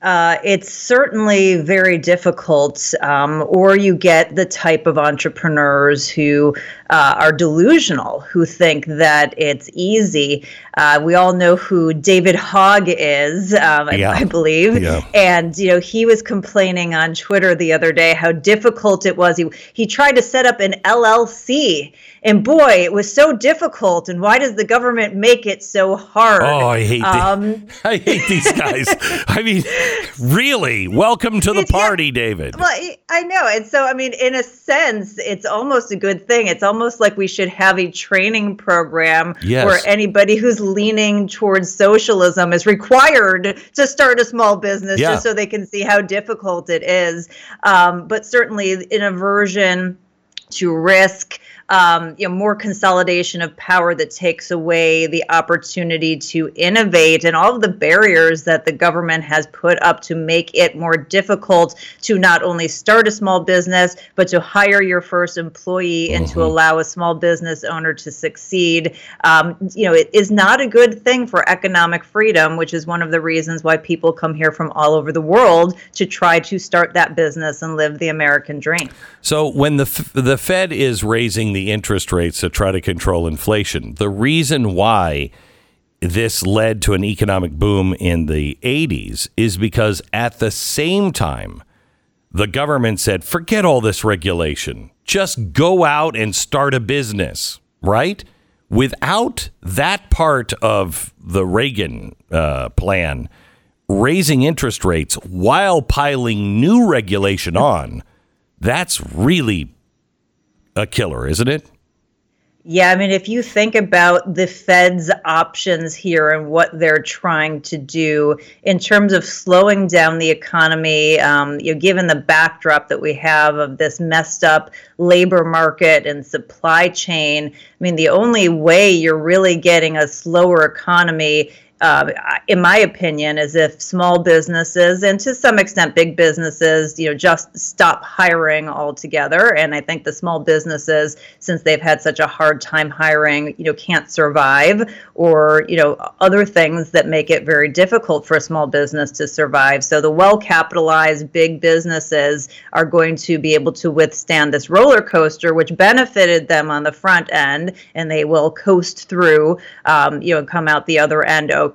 Uh, it's certainly very difficult, um, or you get the type of entrepreneurs who uh, are delusional, who think that it's easy. Uh, we all know who David Hogg is, um, Yeah. I, I believe, Yeah. and you know he was complaining on Twitter the other day how difficult it was. He he tried to set up an LLC, and boy, it was so difficult. And why does the government make it so hard? Oh, I hate the- Um, I hate these guys. I mean, really, welcome to the It's- yeah. party, David. Well, I- I know. And so, I mean, in a sense, it's almost a good thing. It's almost like we should have a training program Yes. where anybody who's leaning towards socialism is required to start a small business Yeah. just so they can see how difficult it is. Um, but certainly, an aversion to risk, um, you know, more consolidation of power that takes away the opportunity to innovate and all of the barriers that the government has put up to make it more difficult to not only start a small business, but to hire your first employee and to allow a small business owner to succeed. Um, you know, it is not a good thing for economic freedom, which is one of the reasons why people come here from all over the world to try to start that business and live the American dream. So when the F- the Fed is raising the interest rates to try to control inflation, the reason why this led to an economic boom in the 80s is because at the same time the government said forget all this regulation. Just go out and start a business right? Without that part of the Reagan uh, plan raising interest rates while piling new regulation on that's really a killer, isn't it? Yeah, I mean, if you think about the Fed's options here and what they're trying to do in terms of slowing down the economy, um, you know, given the backdrop that we have of this messed up labor market and supply chain, I mean, the only way you're really getting a slower economy uh, in my opinion, is if small businesses and to some extent big businesses, you know, just stop hiring altogether. And I think the small businesses, since they've had such a hard time hiring, you know, can't survive, or you know, other things that make it very difficult for a small business to survive. So the well-capitalized big businesses are going to be able to withstand this roller coaster, which benefited them on the front end, and they will coast through, um, you know, come out the other end okay.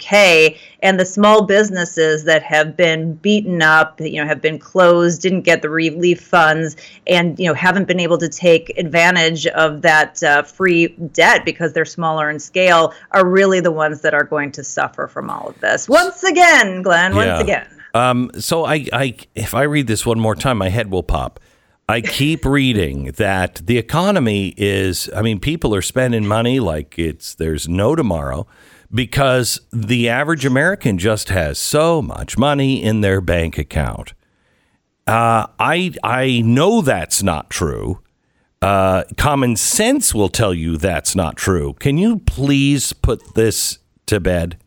And the small businesses that have been beaten up, you know, have been closed, didn't get the relief funds, and you know, haven't been able to take advantage of that uh, free debt because they're smaller in scale, are really the ones that are going to suffer from all of this. Once again, Glenn. Once Yeah. again. Um, so I, I, if I read this one more time, my head will pop. I keep reading that the economy is. I mean, people are spending money like it's there's no tomorrow because the average American just has so much money in their bank account. Uh, I I know that's not true. Uh, common sense will tell you that's not true. Can you please put this to bed?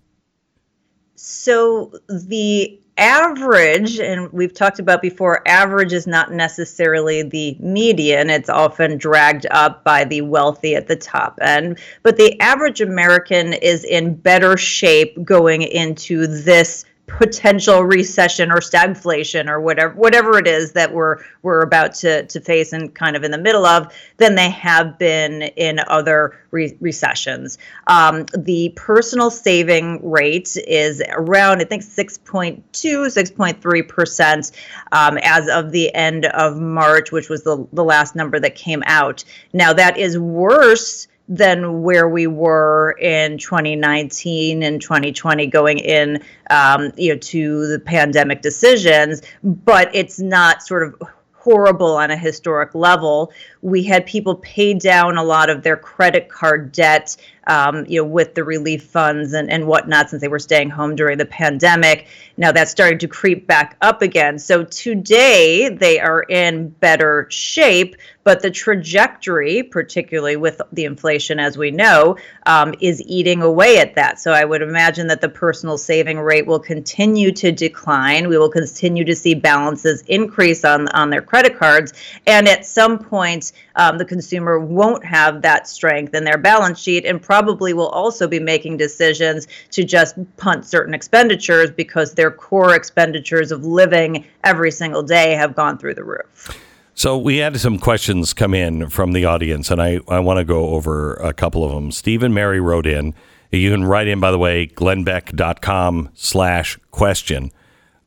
So the average, and we've talked about before, average is not necessarily the median. It's often dragged up by the wealthy at the top end. But the average American is in better shape going into this potential recession or stagflation or whatever whatever it is that we're we're about to to face and kind of in the middle of than they have been in other re- recessions. Um, the personal saving rate is around I think 6.2 6.3 percent um, as of the end of March, which was the the last number that came out. Now that is worse than where we were in 2019 and 2020 going in um, you know to the pandemic decisions but it's not sort of horrible on a historic level. We had people pay down a lot of their credit card debt um, you know with the relief funds and, and whatnot since they were staying home during the pandemic. Now that's starting to creep back up again. So today they are in better shape but the trajectory, particularly with the inflation, as we know, um, is eating away at that. So I would imagine that the personal saving rate will continue to decline. We will continue to see balances increase on on their credit cards, and at some point, um, the consumer won't have that strength in their balance sheet, and probably will also be making decisions to just punt certain expenditures because their core expenditures of living every single day have gone through the roof. So we had some questions come in from the audience, and I, I want to go over a couple of them. Stephen Mary wrote in. You can write in, by the way, glennbeck.com slash question.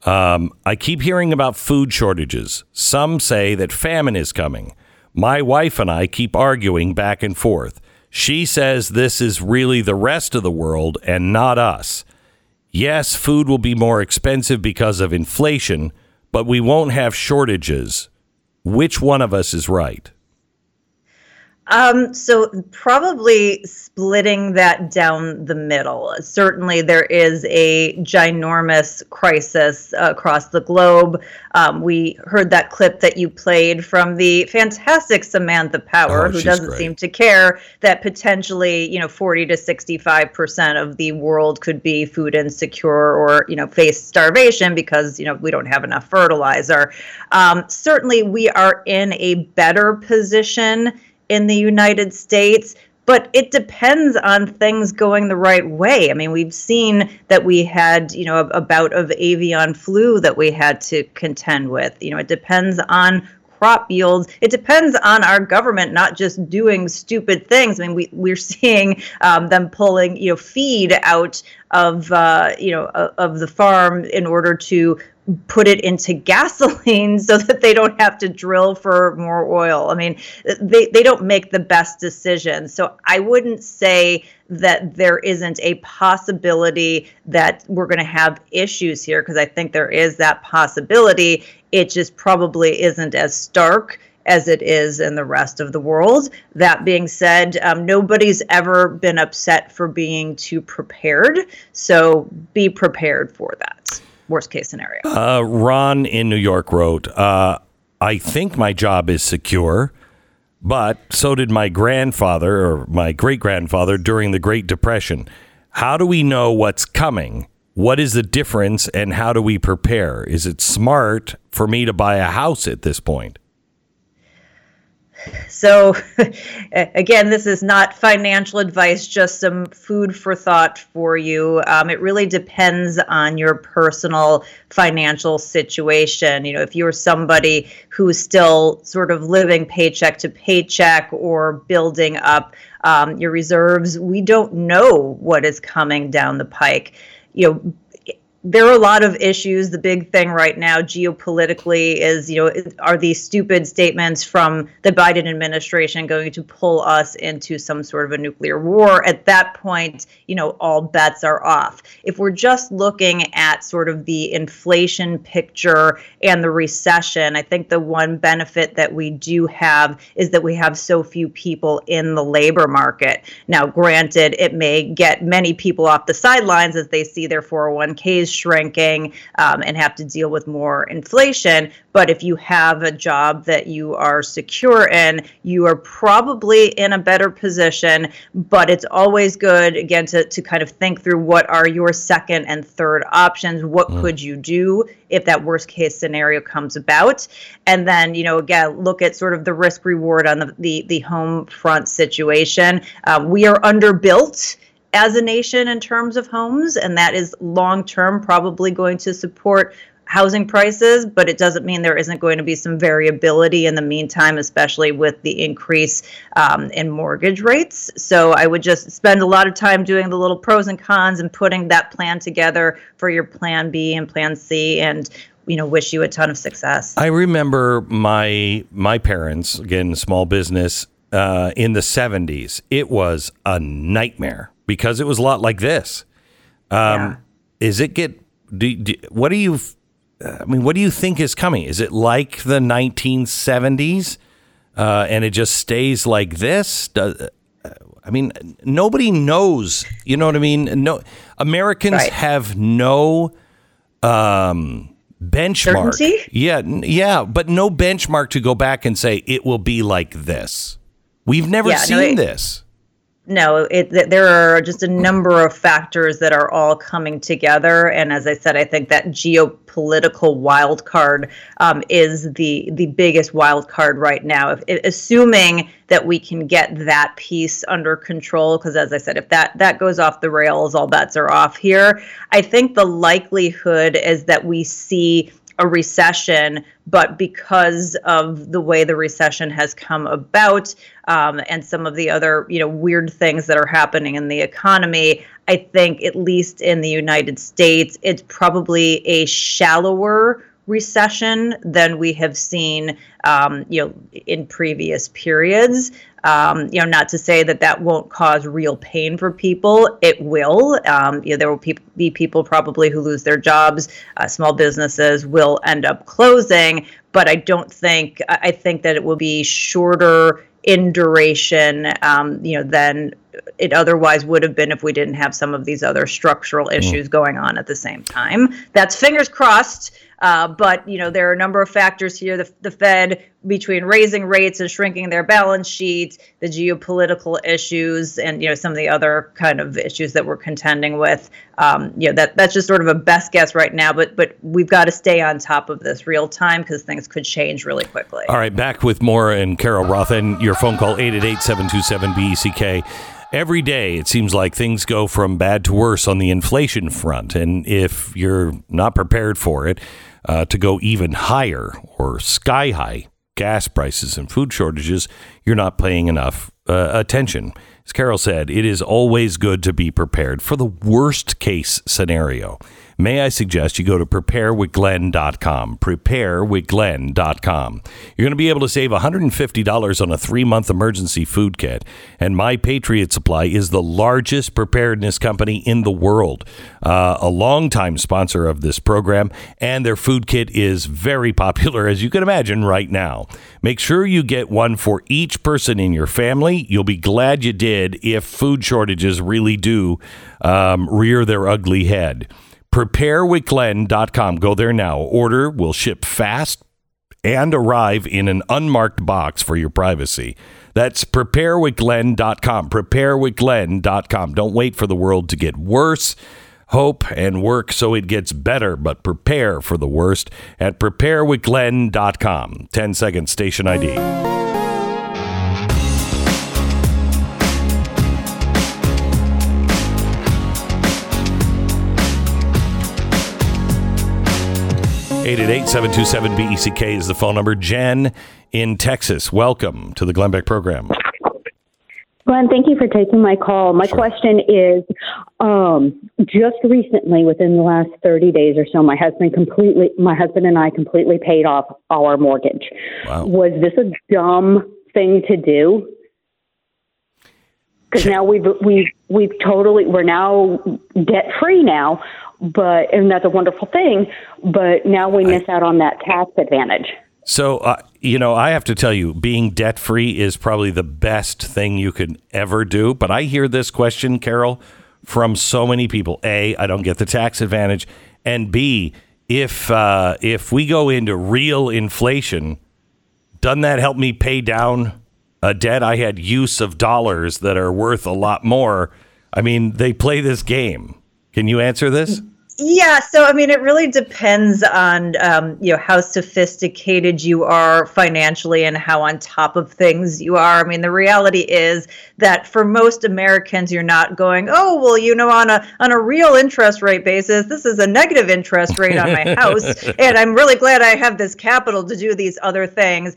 Um, I keep hearing about food shortages. Some say that famine is coming. My wife and I keep arguing back and forth. She says this is really the rest of the world and not us. Yes, food will be more expensive because of inflation, but we won't have shortages. Which one of us is right? Um, so probably splitting that down the middle. Certainly, there is a ginormous crisis across the globe. Um, we heard that clip that you played from the fantastic Samantha Power, Oh, who doesn't great. seem to care that potentially, you know, 40 to 65 percent of the world could be food insecure or, you know, face starvation because, you know, we don't have enough fertilizer. Um, certainly, we are in a better position in the United States, but it depends on things going the right way. I mean, we've seen that we had, you know, a, a bout of avian flu that we had to contend with. You know, it depends on crop yields. It depends on our government not just doing stupid things. I mean, we we're seeing um, them pulling you know feed out of uh, you know of, of the farm in order to put it into gasoline so that they don't have to drill for more oil. I mean, they, they don't make the best decisions. So I wouldn't say that there isn't a possibility that we're going to have issues here because I think there is that possibility. It just probably isn't as stark as it is in the rest of the world. That being said, um, nobody's ever been upset for being too prepared. So be prepared for that. Worst case scenario. Uh, Ron in New York wrote, uh, I think my job is secure, but so did my grandfather or my great grandfather during the Great Depression. How do we know what's coming? What is the difference and how do we prepare? Is it smart for me to buy a house at this point? So, again, this is not financial advice, just some food for thought for you. Um, it really depends on your personal financial situation. You know, if you're somebody who's still sort of living paycheck to paycheck or building up um, your reserves, we don't know what is coming down the pike. You know, there are a lot of issues. The big thing right now, geopolitically, is you know, are these stupid statements from the Biden administration going to pull us into some sort of a nuclear war? At that point, you know, all bets are off. If we're just looking at sort of the inflation picture and the recession, I think the one benefit that we do have is that we have so few people in the labor market. Now, granted, it may get many people off the sidelines as they see their 401ks shrinking um, and have to deal with more inflation. But if you have a job that you are secure in, you are probably in a better position. But it's always good, again, to, to kind of think through what are your second and third options. What could you do if that worst case scenario comes about? And then, you know, again, look at sort of the risk reward on the, the, the home front situation. Uh, we are underbuilt as a nation in terms of homes, and that is long term probably going to support housing prices, but it doesn't mean there isn't going to be some variability in the meantime, especially with the increase um, in mortgage rates. So I would just spend a lot of time doing the little pros and cons and putting that plan together for your plan B and plan C and you know wish you a ton of success. I remember my my parents again small business uh, in the seventies. It was a nightmare because it was a lot like this. Um, Is it get? Do, do, what do you? I mean, what do you think is coming? Is it like the nineteen seventies, uh, and it just stays like this? Does, I mean, nobody knows. You know what I mean? No, Americans Right. have no um, benchmark. Certainty? Yeah, yeah, but no benchmark to go back and say it will be like this. We've never Yeah, no, seen it- this. No, it, th- there are just a number of factors that are all coming together, and as I said, I think that geopolitical wild card um, is the the biggest wild card right now. If, assuming that we can get that piece under control, because as I said, if that that goes off the rails, all bets are off here. I think the likelihood is that we see a recession, but because of the way the recession has come about um, and some of the other you know weird things that are happening in the economy, I think at least in the United States, it's probably a shallower recession than we have seen um, you know in previous periods. Um, you know, not to say that that won't cause real pain for people. It will. Um, you know, there will peop be people probably who lose their jobs. Uh, small businesses will end up closing, but I don't think. I think that it will be shorter in duration, um, you know, than it otherwise would have been if we didn't have some of these other structural issues going on at the same time. That's fingers crossed. Uh, but you know there are a number of factors here. The, the Fed, between raising rates and shrinking their balance sheet, the geopolitical issues, and you know some of the other kind of issues that we're contending with. Um, you know that that's just sort of a best guess right now. But but we've got to stay on top of this real time because things could change really quickly. All right, back with more and Carol Roth and your phone call 888-727-BECK. Every day it seems like things go from bad to worse on the inflation front and if you're not prepared for it uh, to go even higher or sky high gas prices and food shortages, you're not paying enough uh, attention. As Carol said, it is always good to be prepared for the worst case scenario. May I suggest you go to preparewithglenn.com. Preparewithglenn.com. You're going to be able to save $150 on a three month emergency food kit. And My Patriot Supply is the largest preparedness company in the world, uh, a longtime sponsor of this program. And their food kit is very popular, as you can imagine, right now. Make sure you get one for each person in your family. You'll be glad you did if food shortages really do um, rear their ugly head preparewithglenn.com. Go there now. Order will ship fast and arrive in an unmarked box for your privacy. That's preparewithglenn.com. Preparewithglenn.com. Don't wait for the world to get worse. Hope and work so it gets better, but prepare for the worst at preparewithglenn.com. 10 seconds, station ID. Eight eight eight seven two seven BECK is the phone number. Jen in Texas, welcome to the Glenn Beck program. Glenn, thank you for taking my call. My question is um, just recently, within the last 30 days or so, my husband completely, my husband and I completely paid off our mortgage. Wow. Was this a dumb thing to do? Because now we've we've we've totally we're now debt free now, but and that's a wonderful thing. But now we miss out on that tax advantage. So, uh, you know, I have to tell you, being debt free is probably the best thing you could ever do. But I hear this question, Carol, from so many people. A, I don't get the tax advantage, and B, if uh, if we go into real inflation, doesn't that help me pay down a debt I had use of dollars that are worth a lot more? I mean, they play this game. Can you answer this? Yeah, so I mean, it really depends on um, you know how sophisticated you are financially and how on top of things you are. I mean, the reality is that for most Americans, you're not going, oh well, you know, on a on a real interest rate basis, this is a negative interest rate on my house, and I'm really glad I have this capital to do these other things.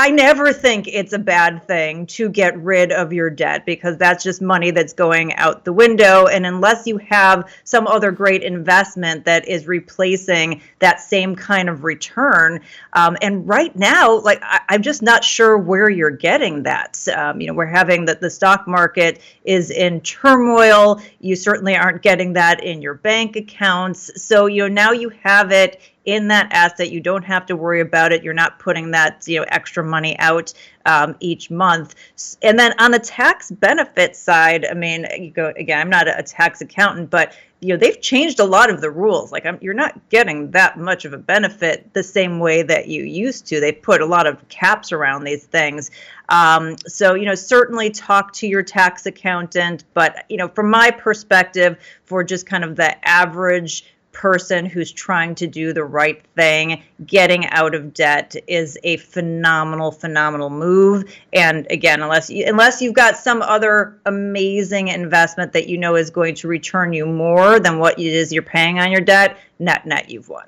I never think it's a bad thing to get rid of your debt because that's just money that's going out the window. And unless you have some other great investment that is replacing that same kind of return, um, and right now, like I, I'm just not sure where you're getting that. Um, you know, we're having that the stock market is in turmoil. You certainly aren't getting that in your bank accounts. So you know now you have it in that asset. You don't have to worry about it. You're not putting that you know extra money out um, each month. And then on the tax benefit side, I mean, you go again. I'm not a, tax accountant, but you know they've changed a lot of the rules. Like I'm, you're not getting that much of a benefit the same way that you used to. They put a lot of caps around these things. Um, so you know certainly talk to your tax accountant. But you know from my perspective, for just kind of the average person who's trying to do the right thing, getting out of debt is a phenomenal, phenomenal move. And again, unless you, unless you've got some other amazing investment that you know is going to return you more than what it is you're paying on your debt, net net you've won.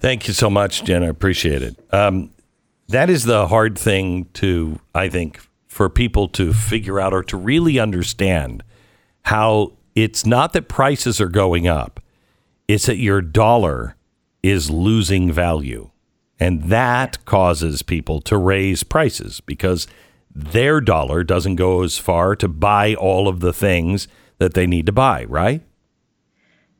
Thank you so much, Jen. I appreciate it. Um, that is the hard thing to, I think, for people to figure out or to really understand how it's not that prices are going up, it's that your dollar is losing value. And that causes people to raise prices because their dollar doesn't go as far to buy all of the things that they need to buy, right?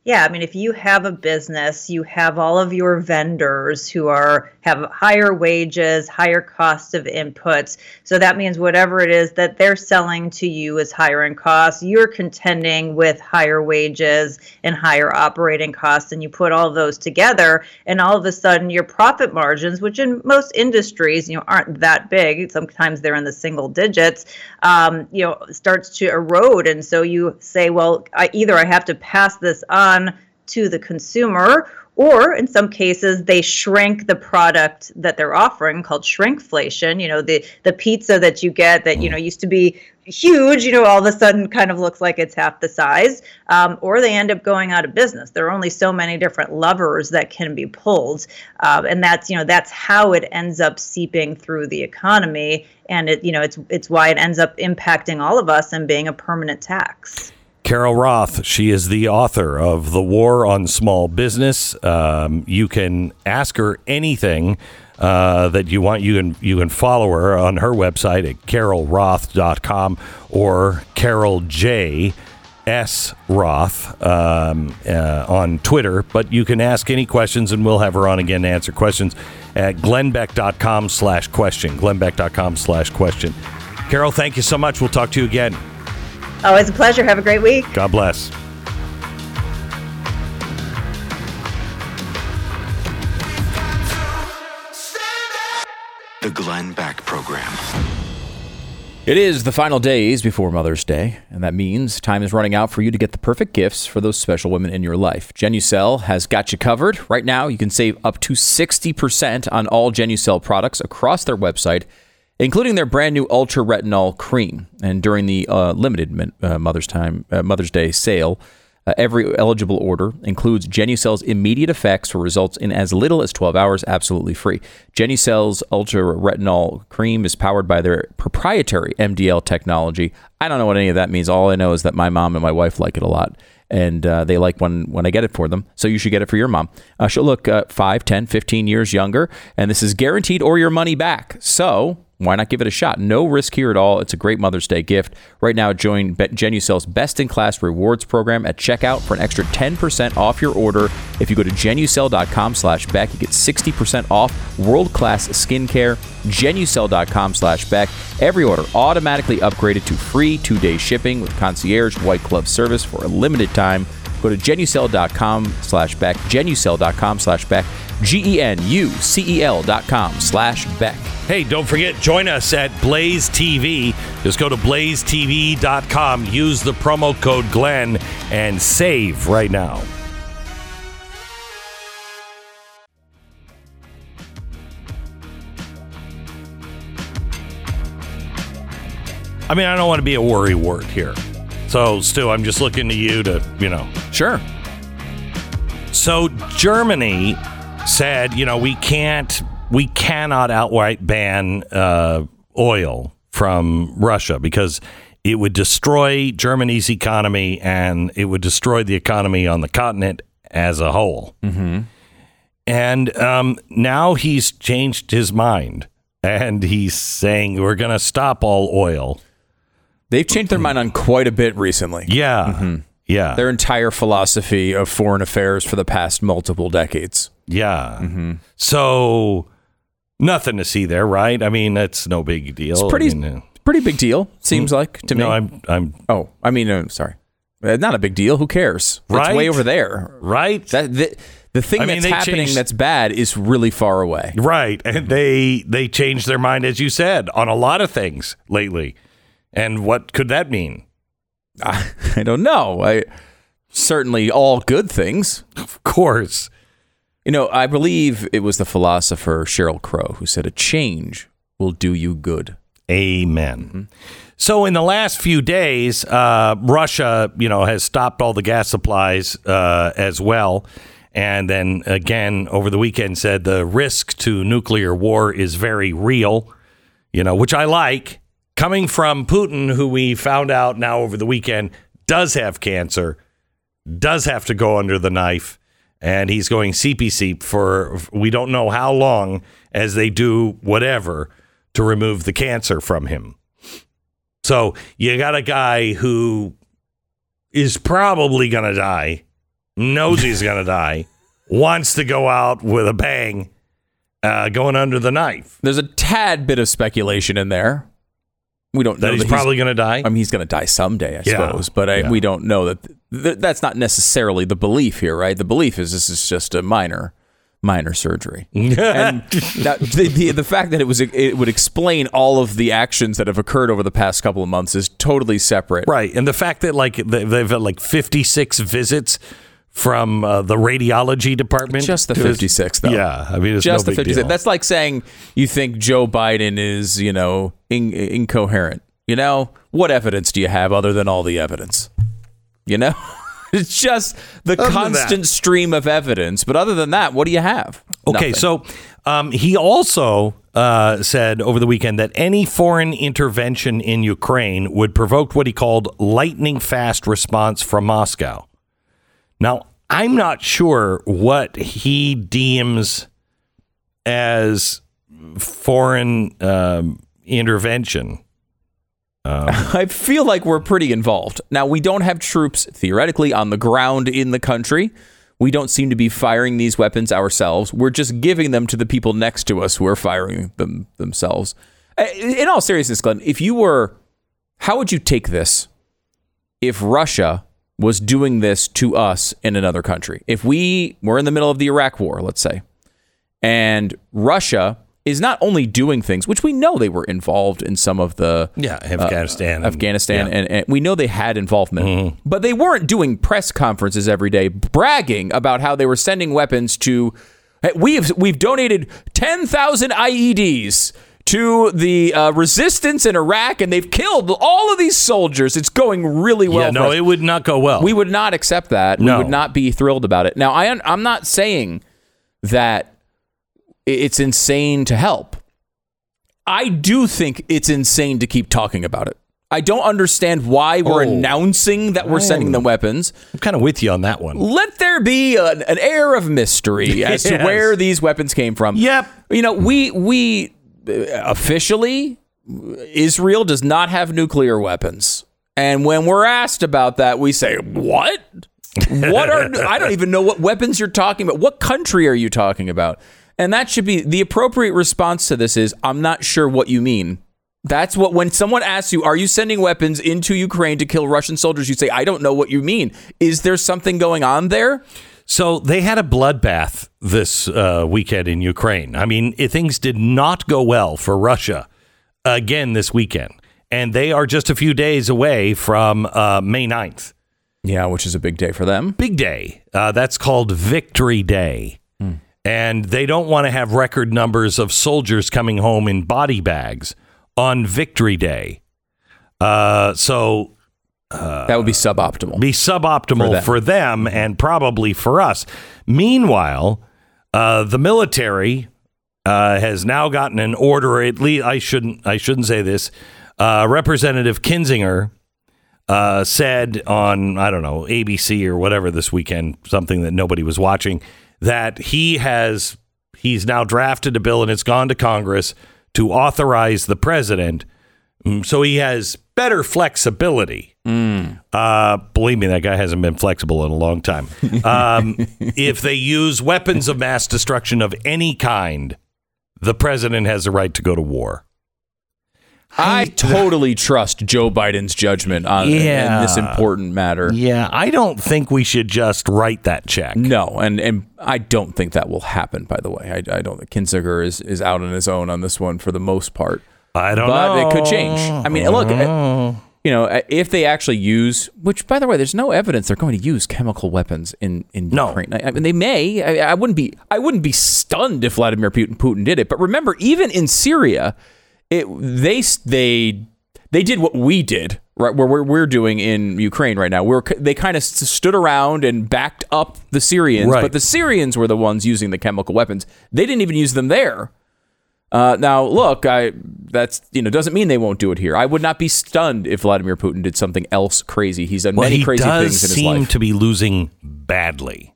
Yeah, I mean, if you have a business, you have all of your vendors who are have higher wages, higher cost of inputs. So that means whatever it is that they're selling to you is higher in cost. You're contending with higher wages and higher operating costs, and you put all those together, and all of a sudden your profit margins, which in most industries, you know, aren't that big. Sometimes they're in the single digits. Um, you know, starts to erode, and so you say, well, I, either I have to pass this on to the consumer or in some cases they shrink the product that they're offering called shrinkflation. You know the the pizza that you get that you know used to be huge you know all of a sudden kind of looks like it's half the size um, or they end up going out of business. There are only so many different levers that can be pulled uh, and that's you know that's how it ends up seeping through the economy and it you know it's it's why it ends up impacting all of us and being a permanent tax Carol Roth, she is the author of The War on Small Business. Um, you can ask her anything uh, that you want. You can you can follow her on her website at carolroth.com or Carol J. S. Roth um, uh, on Twitter, but you can ask any questions and we'll have her on again to answer questions at glennbeck.com slash question. glennbeck.com slash question. Carol, thank you so much. We'll talk to you again. Always a pleasure have a great week God bless. The Glenn Beck Program. It is the final days before Mother's Day, and that means time is running out for you to get the perfect gifts for those special women in your life. Genucel has got you covered. Right now, you can save up to 60% on all Genucel products across their website, including their brand new Ultra Retinol Cream. And during the uh, limited uh, Mother's Time uh, Mother's Day sale, uh, every eligible order includes Genucel's immediate effects for results in as little as 12 hours, absolutely free. Genucel's Ultra Retinol Cream is powered by their proprietary MDL technology. I don't know what any of that means. All I know is that my mom and my wife like it a lot. And uh, they like when, when I get it for them. So you should get it for your mom. Uh, she'll look uh, 5, 10, 15 years younger. And this is guaranteed or your money back. So why not give it a shot? No risk here at all. It's a great Mother's Day gift. Right now, join Be- Genucel's best-in-class rewards program at checkout for an extra 10% off your order. If you go to genucel.com slash Beck, you get 60% off world-class skincare. Genucel.com slash Beck. Every order automatically upgraded to free two-day shipping with concierge white glove service for a limited time. Go to genucel.com slash Beck, genucel.com slash Beck, G-E-N-U-C-E-L dot com slash Beck. Hey, don't forget, join us at Blaze TV. Just go to blazetv.com, use the promo code Glenn, and save right now. I mean, I don't want to be a worry word here. So, Stu, I'm just looking to you to, you know. Sure. So, Germany said, you know, we can't, we cannot outright ban uh, oil from Russia because it would destroy Germany's economy and it would destroy the economy on the continent as a whole. Mm-hmm. And um, now he's changed his mind and he's saying we're going to stop all oil. They've changed their mind on quite a bit recently. Yeah. Yeah. Their entire philosophy of foreign affairs for the past multiple decades. Yeah. Mm-hmm. So nothing to see there, right? I mean, that's no big deal. It's pretty, I mean, uh, pretty big deal. Seems like to me. no, I'm, I'm oh, I mean, uh, sorry, Uh, not a big deal. Who cares? It's Right? way over there. right. That the, the thing I mean, that's happening changed- that's bad is really far away. Right. And they they changed their mind, as you said, on a lot of things lately. And what could that mean? I, I don't know. I certainly all good things. Of course. You know, I believe it was the philosopher Sheryl Crow who said a change will do you good. Amen. So in the last few days, uh, Russia, you know, has stopped all the gas supplies uh, as well, and then again over the weekend said the risk to nuclear war is very real. You know, which I like coming from Putin, who we found out now over the weekend does have cancer, does have to go under the knife, and he's going CPC for we don't know how long as they do whatever to remove the cancer from him. So you got a guy who is probably going to die, knows he's going to die, wants to go out with a bang, uh, going under the knife. There's a tad bit of speculation in there. We don't That know he's probably going to die. I mean, he's going to die someday, I Yeah. suppose, but I, Yeah. we don't know that. Th- that's not necessarily the belief here, right? The belief is this is just a minor, minor surgery. and now, the, the the fact that it was it would explain all of the actions that have occurred over the past couple of months is totally separate. Right. And the fact that like they- they've had like 56 visits from uh, the radiology department. Just the 56, though. Yeah. I mean, it's Just no the 56. That's like saying you think Joe Biden is, you know, in, incoherent. You know, what evidence do you have other than all the evidence? You know, it's just the Other constant stream of evidence. But other than that, what do you have? Okay, Nothing. so um, he also uh, said over the weekend that any foreign intervention in Ukraine would provoke what he called lightning fast response from Moscow. Now, I'm not sure what he deems as foreign um, intervention. I feel like we're pretty involved. Now, we don't have troops theoretically on the ground in the country. We don't seem to be firing these weapons ourselves. We're just giving them to the people next to us who are firing them themselves. Uh, In all seriousness, Glenn, if you were, how would you take this if Russia was doing this to us in another country? If we were in the middle of the Iraq war, let's say, and Russia is not only doing things, which we know they were involved in some of the Yeah, Afghanistan and- Afghanistan, yeah. and, and we know they had involvement, but they weren't doing press conferences every day bragging about how they were sending weapons to. We've we've donated ten thousand IEDs to the uh, resistance in Iraq, and they've killed all of these soldiers. It's going really well. yeah, no, it would not go well. We would not accept that. No. We would not be thrilled about it. Now, I, I'm not saying that it's insane to help. I do think it's insane to keep talking about it. I don't understand why we're Oh. announcing that we're sending them weapons. I'm kind of with you on that one. Let there be an, an air of mystery as to where these weapons came from. Yep. You know, we we uh, officially Israel does not have nuclear weapons. And when we're asked about that, we say, "What? What are I don't even know what weapons you're talking about. What country are you talking about?" And that should be the appropriate response to this is, "I'm not sure what you mean." That's what when someone asks you, "Are you sending weapons into Ukraine to kill Russian soldiers?" you say, "I don't know what you mean." Is there something going on there? So they had a bloodbath this uh, weekend in Ukraine. I mean, it, things did not go well for Russia again this weekend. And they are just a few days away from uh, May 9th. Yeah, which is a big day for them. Big day. Uh, that's called Victory Day. And they don't want to have record numbers of soldiers coming home in body bags on Victory Day. Uh, so that would be suboptimal. Be suboptimal For for them. them, and probably for us. Meanwhile, uh, the military uh, has now gotten an order. At least I shouldn't. I shouldn't say this. Uh, Representative Kinzinger uh, said on I don't know ABC or whatever this weekend, something that nobody was watching, that he has he's now drafted a bill and it's gone to Congress to authorize the president. Mm, So he has better flexibility. Uh, believe me, that guy hasn't been flexible in a long time. Um, if they use weapons of mass destruction of any kind, the president has the right to go to war. I totally trust Joe Biden's judgment on Yeah. in this important matter. Yeah, I don't think we should just write that check. No, and and I don't think that will happen. By the way, I, I don't think Kinzinger is is out on his own on this one for the most part. I don't but know. it could change. I mean, look, uh, you know, if they actually use, which by the way, there's no evidence they're going to use chemical weapons in in No. Ukraine. I, I mean, they may. I, I wouldn't be. I wouldn't be stunned if Vladimir Putin, Putin did it. But remember, even in Syria, it they they they did what we did right where we're, we're doing in Ukraine right now. We're they kind of stood around and backed up the Syrians, Right. but the Syrians were the ones using the chemical weapons. They didn't even use them there. Uh, now, look, I that's you know doesn't mean they won't do it here. I would not be stunned if Vladimir Putin did something else crazy. He's done Well, many he crazy things in his seem life. to be losing badly.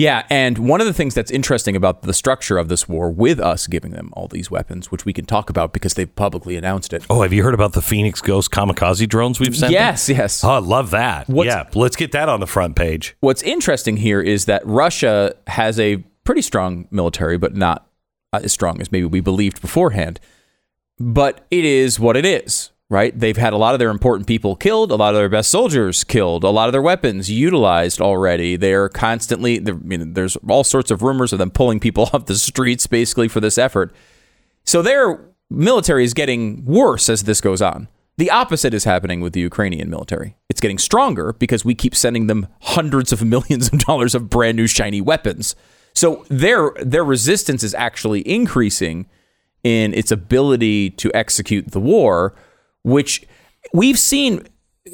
Yeah, and one of the things that's interesting about the structure of this war, with us giving them all these weapons, which we can talk about because they've publicly announced it. Oh, have you heard about the Phoenix Ghost kamikaze drones we've sent? them? Yes, yes. Oh, I love that. What's- yeah, let's get that on the front page. What's interesting here is that Russia has a pretty strong military, but not as strong as maybe we believed beforehand. But it is what it is, right? They've had a lot of their important people killed, a lot of their best soldiers killed, a lot of their weapons utilized already. They're constantly, they're- I mean, there's all sorts of rumors of them pulling people off the streets basically for this effort. So their military is getting worse as this goes on. The opposite is happening with the Ukrainian military. It's getting stronger because we keep sending them hundreds of millions of dollars of brand new shiny weapons. So their their resistance is actually increasing in its ability to execute the war, which we've seen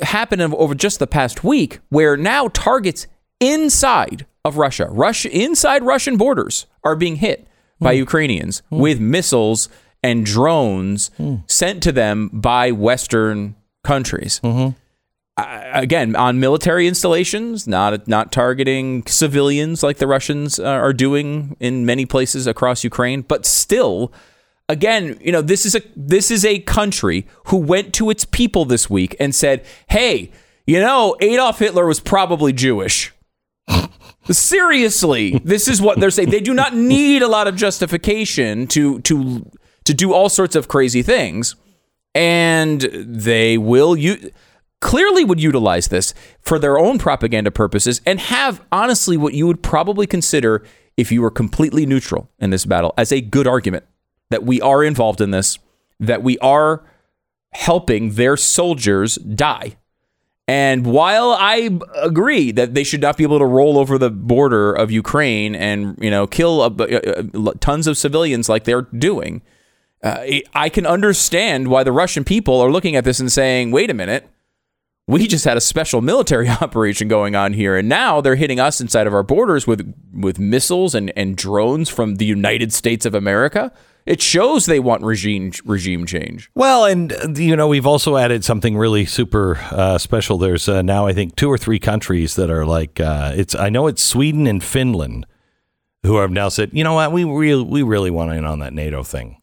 happen over just the past week, where now targets inside of Russia, Russia inside Russian borders, are being hit by Ukrainians with missiles and drones sent to them by Western countries. Uh, again, on military installations, not not targeting civilians like the Russians uh, are doing in many places across Ukraine, but still. Again, you know, this is a this is a country who went to its people this week and said, "Hey, you know, Adolf Hitler was probably Jewish." Seriously, this is what they're saying. They do not need a lot of justification to to to do all sorts of crazy things, and they will you clearly would utilize this for their own propaganda purposes and have honestly what you would probably consider if you were completely neutral in this battle as a good argument that we are involved in this, that we are helping their soldiers die. And while I agree that they should not be able to roll over the border of Ukraine and you know kill a, uh, uh, tons of civilians like they're doing, uh, I can understand why the Russian people are looking at this and saying, "Wait a minute, we just had a special military operation going on here, and now they're hitting us inside of our borders with with missiles and, and drones from the United States of America." It shows they want regime regime change. Well, and uh, you know we've also added something really super uh, special. There's uh, now I think two or three countries that are like uh, it's. I know it's Sweden and Finland who have now said, you know what, we really we really want in on that NATO thing.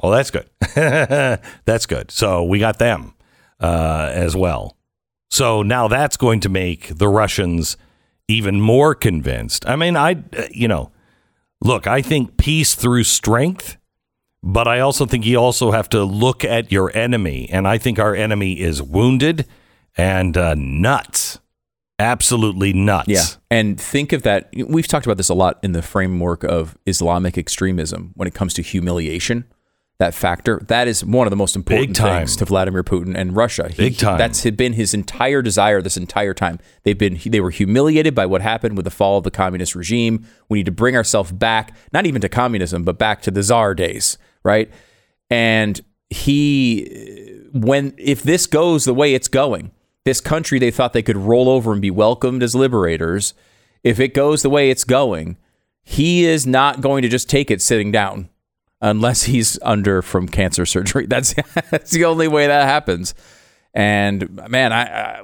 Oh, that's good. that's good. So we got them uh, as well. So now that's going to make the Russians even more convinced. I mean, I uh, you know, look, I think peace through strength but I also think you also have to look at your enemy. And I think our enemy is wounded and uh, nuts. Absolutely nuts. Yeah. And think of that. We've talked about this a lot in the framework of Islamic extremism when it comes to humiliation. That factor, that is one of the most important things to Vladimir Putin and Russia. He- Big time. That's been his entire desire this entire time. They've been they were humiliated by what happened with the fall of the communist regime. We need to bring ourselves back, not even to communism, but back to the czar days, right? And he when if this goes the way it's going, this country they thought they could roll over and be welcomed as liberators, if it goes the way it's going, he is not going to just take it sitting down unless he's under from cancer surgery. That's that's the only way that happens. And man, I, I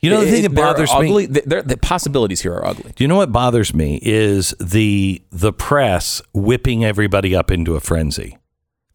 You know the it- thing that bothers ugly, me. th- they're- the possibilities here are ugly. Do you know what bothers me is the the press whipping everybody up into a frenzy.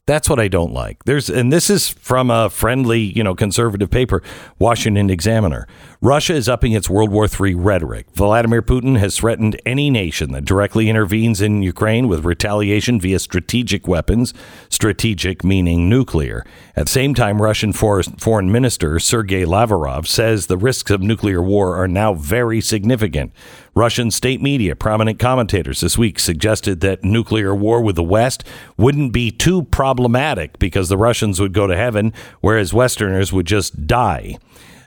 That's what I don't like. There's and this is from a friendly, you know, conservative paper, Washington Examiner. Russia is upping its World War III rhetoric. Vladimir Putin has threatened any nation that directly intervenes in Ukraine with retaliation via strategic weapons, strategic meaning nuclear. At the same time, Russian Foreign Minister Sergei Lavrov says the risks of nuclear war are now very significant. Russian state media, prominent commentators this week suggested that nuclear war with the West wouldn't be too problematic because the Russians would go to heaven, whereas Westerners would just die.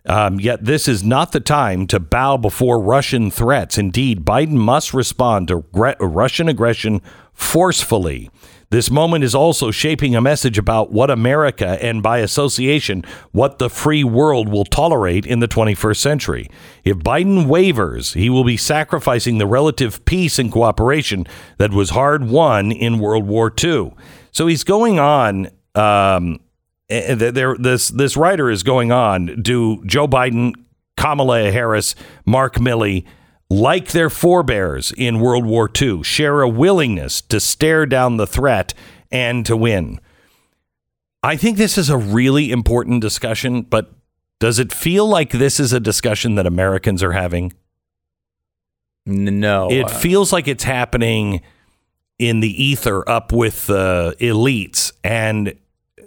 Um, yet this is not the time to bow before Russian threats. Indeed, Biden must respond to gre- Russian aggression forcefully. This moment is also shaping a message about what America and by association, what the free world will tolerate in the 21st century. If Biden wavers, he will be sacrificing the relative peace and cooperation that was hard won in World War II. So he's going on. Um, eh, there, this this writer is going on. Do Joe Biden, Kamala Harris, Mark Milley, like their forebears in World War II, share a willingness to stare down the threat and to win? I think this is a really important discussion, but does it feel like this is a discussion that Americans are having? No, It uh, feels like it's happening in the ether up with the elites, and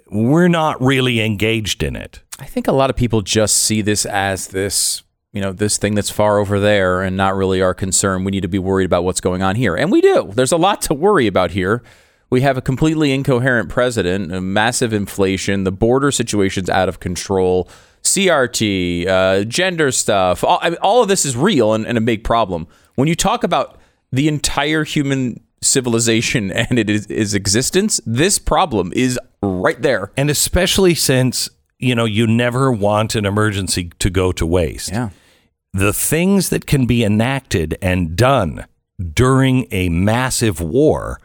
we're not really engaged in it. I think a lot of people just see this as this, you know, this thing that's far over there and not really our concern. We need to be worried about what's going on here. And we do. There's a lot to worry about here. We have a completely incoherent president, a massive inflation, the border situation's out of control, CRT, uh, gender stuff. All, I mean, all of this is real and, and a big problem. When you talk about the entire human civilization and it is, is existence, this problem is right there. And especially since, you know, you never want an emergency to go to waste. Yeah. The things that can be enacted and done during a massive war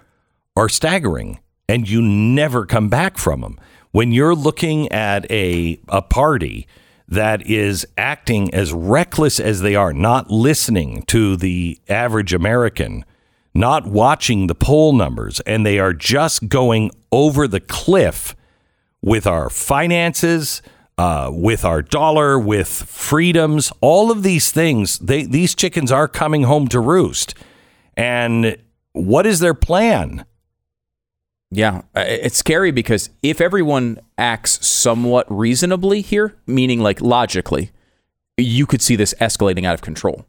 are staggering and you never come back from them. When you're looking at a a party that is acting as reckless as they are, not listening to the average American, not watching the poll numbers, and they are just going over the cliff with our finances, uh, with our dollar, with freedoms, all of these things. They, these chickens are coming home to roost. And what is their plan? Yeah, it's scary because if everyone acts somewhat reasonably here, meaning like logically, you could see this escalating out of control.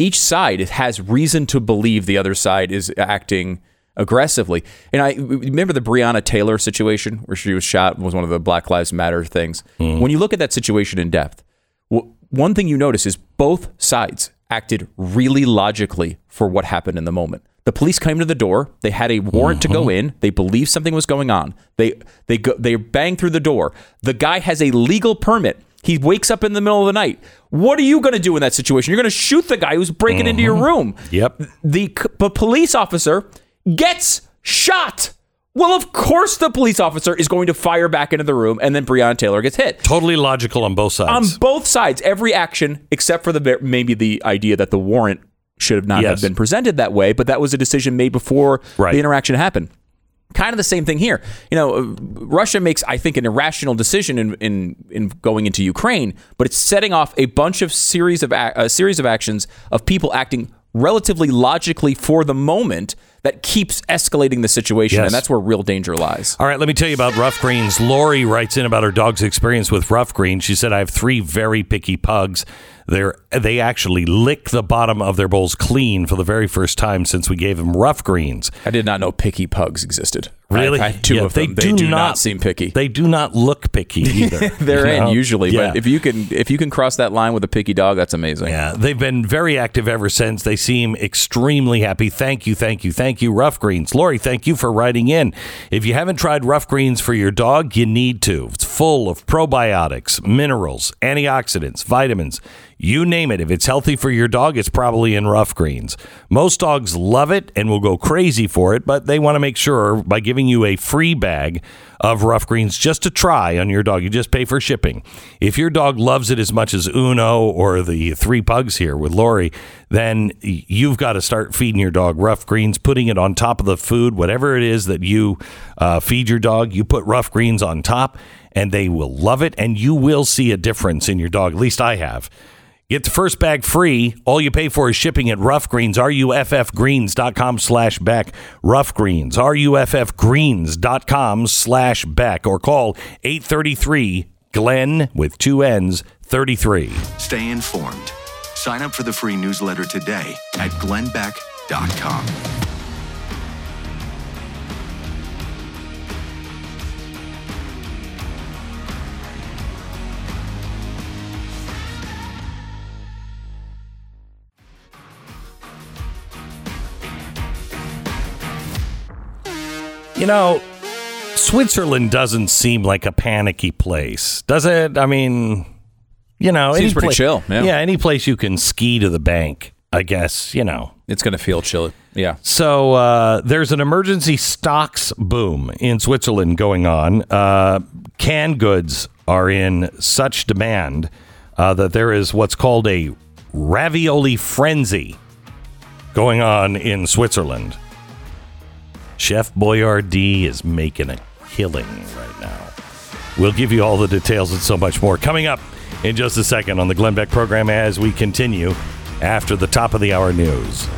each side has reason to believe the other side is acting aggressively. And I remember the Breonna Taylor situation where she was shot was one of the Black Lives Matter things. Mm-hmm. When you look at that situation in depth, one thing you notice is both sides acted really logically for what happened in the moment. The police came to the door. They had a warrant to go mm-hmm. in. They believed something was going on. They they go they bang through the door. The guy has a legal permit. He wakes up in the middle of the night. What are you going to do in that situation? You're going to shoot the guy who's breaking into your mm-hmm. room. Yep. The, the police officer gets shot. Well, of course, the police officer is going to fire back into the room, and then Breonna Taylor gets hit Totally logical on both sides. on both sides, every action except for the maybe the idea that the warrant should have not Yes. have been presented that way, but that was a decision made before Right. the interaction happened. Kind of the same thing here. You know, uh, Russia makes, I think, an irrational decision in in, in going into Ukraine, but it's setting off a bunch of series of ac- a series of actions of people acting relatively logically for the moment that keeps escalating the situation, Yes. and that's where real danger lies. All right, let me tell you about Ruff Greens. Lori writes in about her dog's experience with Ruff greens. She said, I have three very picky pugs. They're, they actually lick the bottom of their bowls clean for the very first time since we gave them Ruff Greens. I did not know picky pugs existed. Really? I, I two Yeah, of them. They, do, not, seem picky. They do not look picky either. They're in know? usually, Yeah. but if you can if you can cross that line with a picky dog, that's amazing. Yeah, they've been very active ever since. They seem extremely happy. Thank you, thank you, thank you, Ruff Greens. Lori, thank you for writing in. If you haven't tried Ruff Greens for your dog, you need to. It's full of probiotics, minerals, antioxidants, vitamins. You name it. If it's healthy for your dog, it's probably in Ruff Greens. Most dogs love it and will go crazy for it, but they want to make sure by giving you a free bag of Ruff Greens just to try on your dog. You just pay for shipping. If your dog loves it as much as Uno or the three pugs here with Lori, then you've got to start feeding your dog Ruff Greens, putting it on top of the food, whatever it is that you uh, feed your dog. You put Ruff Greens on top, and they will love it, and you will see a difference in your dog. At least I have. Get the first bag free. All you pay for is shipping at Ruff Greens, ruffgreens.com slash Beck. Ruff Greens, ruffgreens.com slash Beck. Or call 833 Glenn with two N's 33. Stay informed. Sign up for the free newsletter today at glennbeck.com. You know, Switzerland doesn't seem like a panicky place, does it? I mean, you know, Seems any pretty chill, yeah. yeah, any place you can ski to the bank, I guess, you know. It's going to feel chilly. Yeah. So uh, there's an emergency stocks boom in Switzerland going on. Uh, canned goods are in such demand uh, that there is what's called a ravioli frenzy going on in Switzerland. Chef Boyardee is making a killing right now. We'll give you all the details and so much more coming up in just a second on the Glenn Beck program as we continue after the top of the hour news.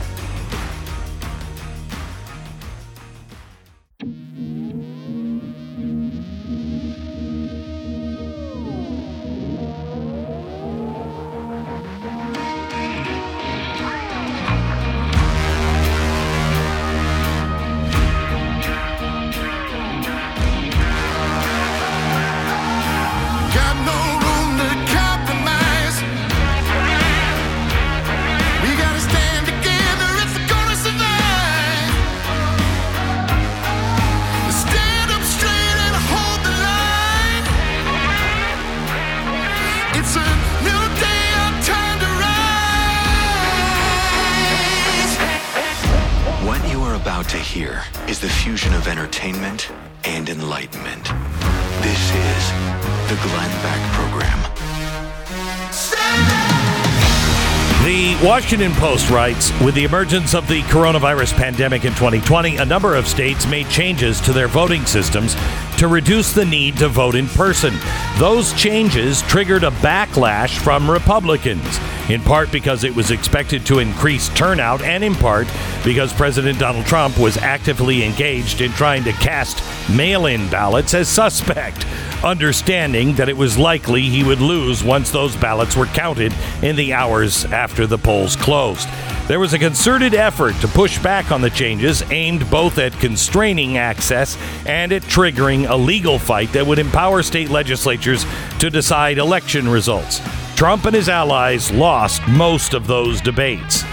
Washington Post writes With the emergence of the coronavirus pandemic in 2020, a number of states made changes to their voting systems to reduce the need to vote in person. Those changes triggered a backlash from Republicans. in part because it was expected to increase turnout, and in part because President Donald Trump was actively engaged in trying to cast mail in ballots as suspect, understanding that it was likely he would lose once those ballots were counted in the hours after the polls closed. There was a concerted effort to push back on the changes aimed both at constraining access and at triggering a legal fight that would empower state legislatures to decide election results. Trump and his allies lost most of those debates.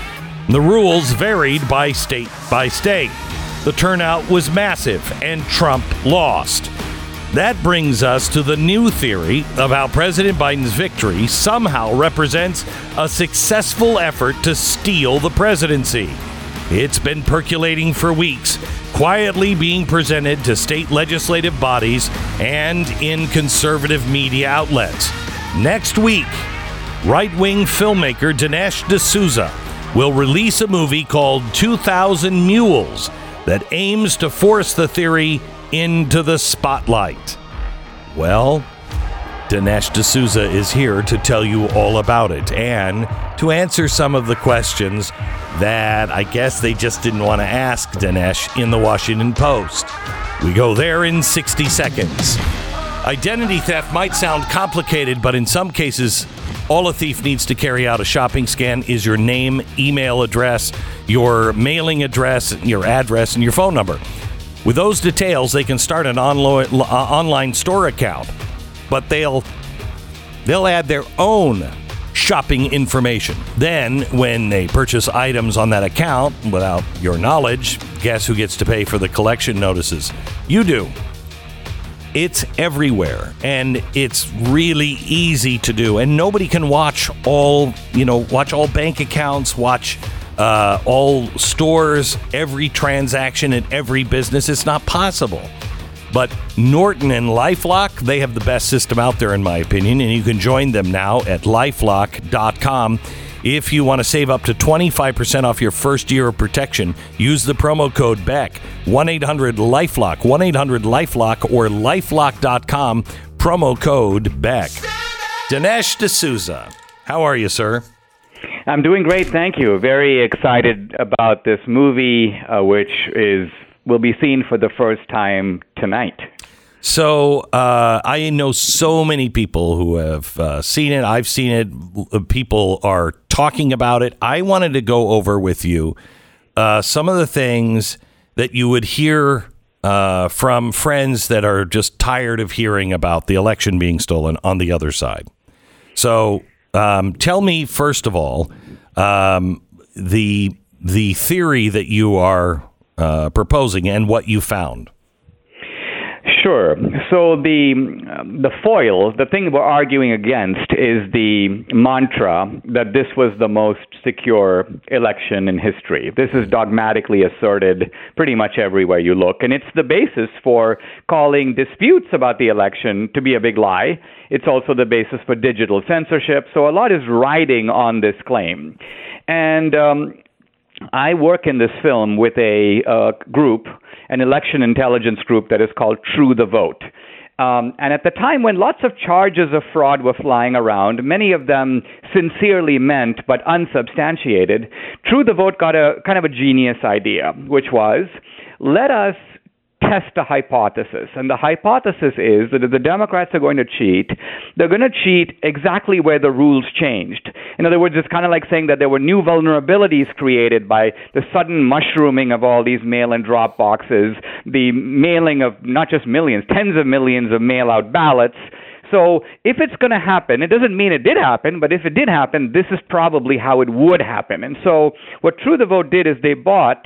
The rules varied by state by state. The turnout was massive, and Trump lost. That brings us to the new theory of how President Biden's victory somehow represents a successful effort to steal the presidency. It's been percolating for weeks, quietly being presented to state legislative bodies and in conservative media outlets. Next week, right wing filmmaker Dinesh D'Souza will release a movie called 2000 Mules that aims to force the theory into the spotlight. Well, Dinesh D'Souza is here to tell you all about it and to answer some of the questions that I guess they just didn't want to ask Dinesh in the Washington Post. We go there in 60 seconds. Identity theft might sound complicated, but in some cases, all a thief needs to carry out a shopping scan is your name, email address, your mailing address, your address, and your phone number. With those details, they can start an onlo- uh, online store account, but they'll they'll add their own shopping information. Then, when they purchase items on that account without your knowledge, guess who gets to pay for the collection notices? You do. It's everywhere and it's really easy to do and nobody can watch all, you know, watch all bank accounts, watch uh, all stores, every transaction at every business. It's not possible. But Norton and Lifelock, they have the best system out there, in my opinion, and you can join them now at lifelock.com. If you want to save up to 25% off your first year of protection, use the promo code BECK, 1 800 Lifelock, 1 800 Lifelock, or lifelock.com, promo code BECK. Dinesh D'Souza, how are you, sir? I'm doing great, thank you. Very excited about this movie, uh, which is will be seen for the first time tonight. So uh, I know so many people who have uh, seen it. I've seen it. People are talking about it. I wanted to go over with you uh, some of the things that you would hear uh, from friends that are just tired of hearing about the election being stolen on the other side. So um, tell me first of all um, the the theory that you are uh, proposing and what you found. Sure. So the the foil, the thing we're arguing against, is the mantra that this was the most secure election in history. This is dogmatically asserted pretty much everywhere you look, and it's the basis for calling disputes about the election to be a big lie. It's also the basis for digital censorship. So a lot is riding on this claim, and um, I work in this film with a uh, group, an election intelligence group that is called True the Vote. Um, and at the time when lots of charges of fraud were flying around, many of them sincerely meant but unsubstantiated, True the Vote got a kind of a genius idea, which was let us test a hypothesis. And the hypothesis is that if the Democrats are going to cheat, they're going to cheat exactly where the rules changed. In other words, it's kind of like saying that there were new vulnerabilities created by the sudden mushrooming of all these mail and drop boxes, the mailing of not just millions, tens of millions of mail out ballots. So if it's going to happen, it doesn't mean it did happen, but if it did happen, this is probably how it would happen. And so what True the Vote did is they bought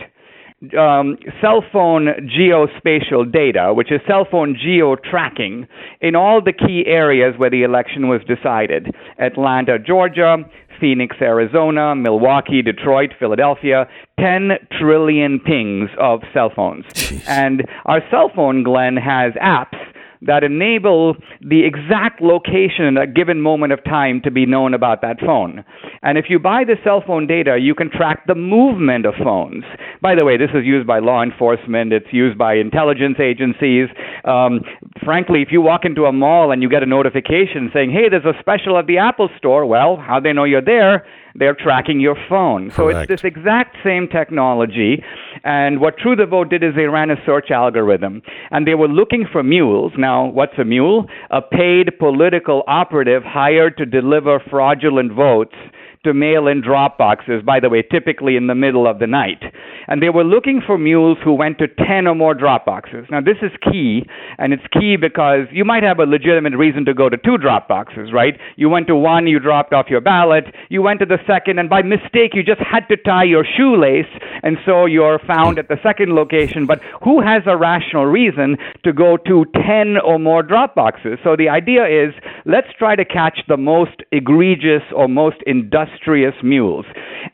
um, cell phone geospatial data, which is cell phone geo tracking, in all the key areas where the election was decided Atlanta, Georgia, Phoenix, Arizona, Milwaukee, Detroit, Philadelphia, 10 trillion pings of cell phones. And our cell phone, Glenn, has apps that enable the exact location at a given moment of time to be known about that phone. And if you buy the cell phone data, you can track the movement of phones. By the way, this is used by law enforcement, it's used by intelligence agencies. Um, frankly, if you walk into a mall and you get a notification saying, hey, there's a special at the Apple store, well, how they know you're there? They're tracking your phone. So Correct. it's this exact same technology. And what True the Vote did is they ran a search algorithm. And they were looking for mules. Now, what's a mule? A paid political operative hired to deliver fraudulent votes to mail in drop boxes, by the way, typically in the middle of the night. And they were looking for mules who went to 10 or more drop boxes. Now, this is key, and it's key because you might have a legitimate reason to go to two drop boxes, right? You went to one, you dropped off your ballot, you went to the second, and by mistake, you just had to tie your shoelace, and so you're found at the second location. But who has a rational reason to go to 10 or more drop boxes? So the idea is let's try to catch the most egregious or most industrious mules.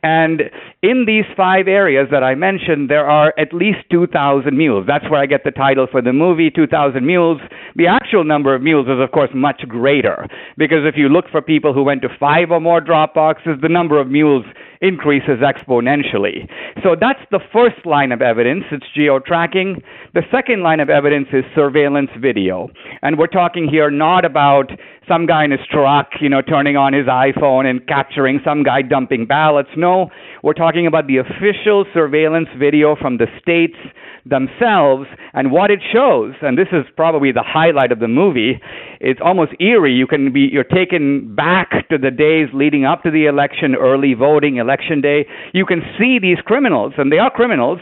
And in these five areas that I mentioned, there are at least 2,000 mules. That's where I get the title for the movie, 2,000 Mules. The actual number of mules is, of course, much greater because if you look for people who went to five or more drop boxes, the number of mules increases exponentially. So that's the first line of evidence. It's geo tracking. The second line of evidence is surveillance video. And we're talking here not about some guy in his truck, you know, turning on his iPhone and capturing some guy dumping ballots. No, we're talking about the official surveillance video from the states themselves and what it shows. And this is probably the highlight of the movie. It's almost eerie. You can be you're taken back to the days leading up to the election, early voting, election day. You can see these criminals, and they are criminals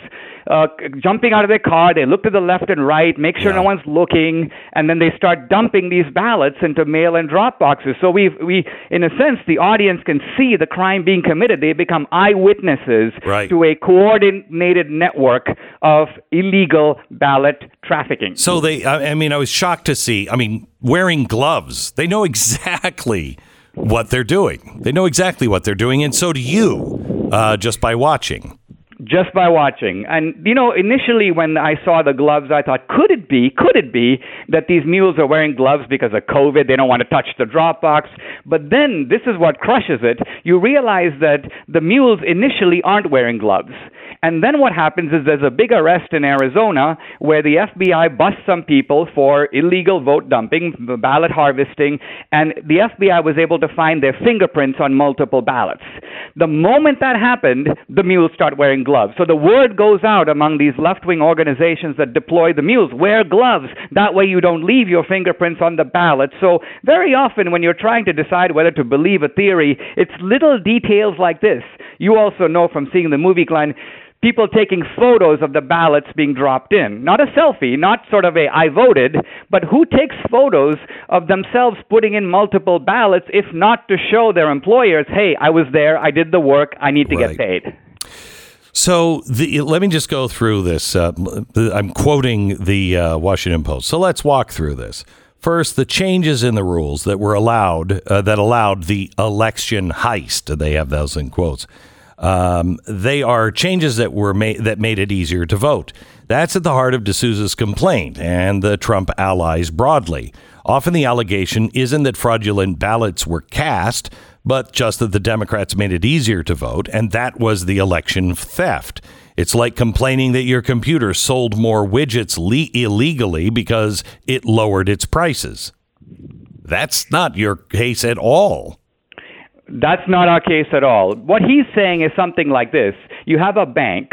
uh, jumping out of their car. They look to the left and right, make sure no one's looking, and then they start dumping these ballots into mail-in drop boxes. So we, we, in a sense, the audience can see the crime being committed. They become eyewitnesses Right. to a coordinated network of illegal ballot trafficking. So they, I I mean, I was shocked to see. I mean, wearing gloves, they know exactly what they're doing. They know exactly what they're doing, and so do you, uh, just by watching. Just by watching. And you know, initially when I saw the gloves, I thought, could it be, could it be that these mules are wearing gloves because of COVID? They don't want to touch the drop box. But then this is what crushes it. You realize that the mules initially aren't wearing gloves. And then what happens is there's a big arrest in Arizona where the FBI busts some people for illegal vote dumping, ballot harvesting, and the FBI was able to find their fingerprints on multiple ballots. The moment that happened, the mules start wearing gloves. So the word goes out among these left wing organizations that deploy the mules wear gloves. That way you don't leave your fingerprints on the ballot. So very often when you're trying to decide whether to believe a theory, it's little details like this. You also know from seeing the movie, Glenn, people taking photos of the ballots being dropped in. Not a selfie, not sort of a I voted, but who takes photos of themselves putting in multiple ballots if not to show their employers, hey, I was there, I did the work, I need to Right. get paid. So the, let me just go through this. Uh, I'm quoting the uh, Washington Post. So let's walk through this. First, the changes in the rules that were allowed uh, that allowed the election heist. They have those in quotes. Um, they are changes that were made that made it easier to vote. That's at the heart of D'Souza's complaint and the Trump allies broadly. Often the allegation isn't that fraudulent ballots were cast, but just that the Democrats made it easier to vote, and that was the election theft. It's like complaining that your computer sold more widgets le- illegally because it lowered its prices. That's not your case at all. That's not our case at all. What he's saying is something like this You have a bank,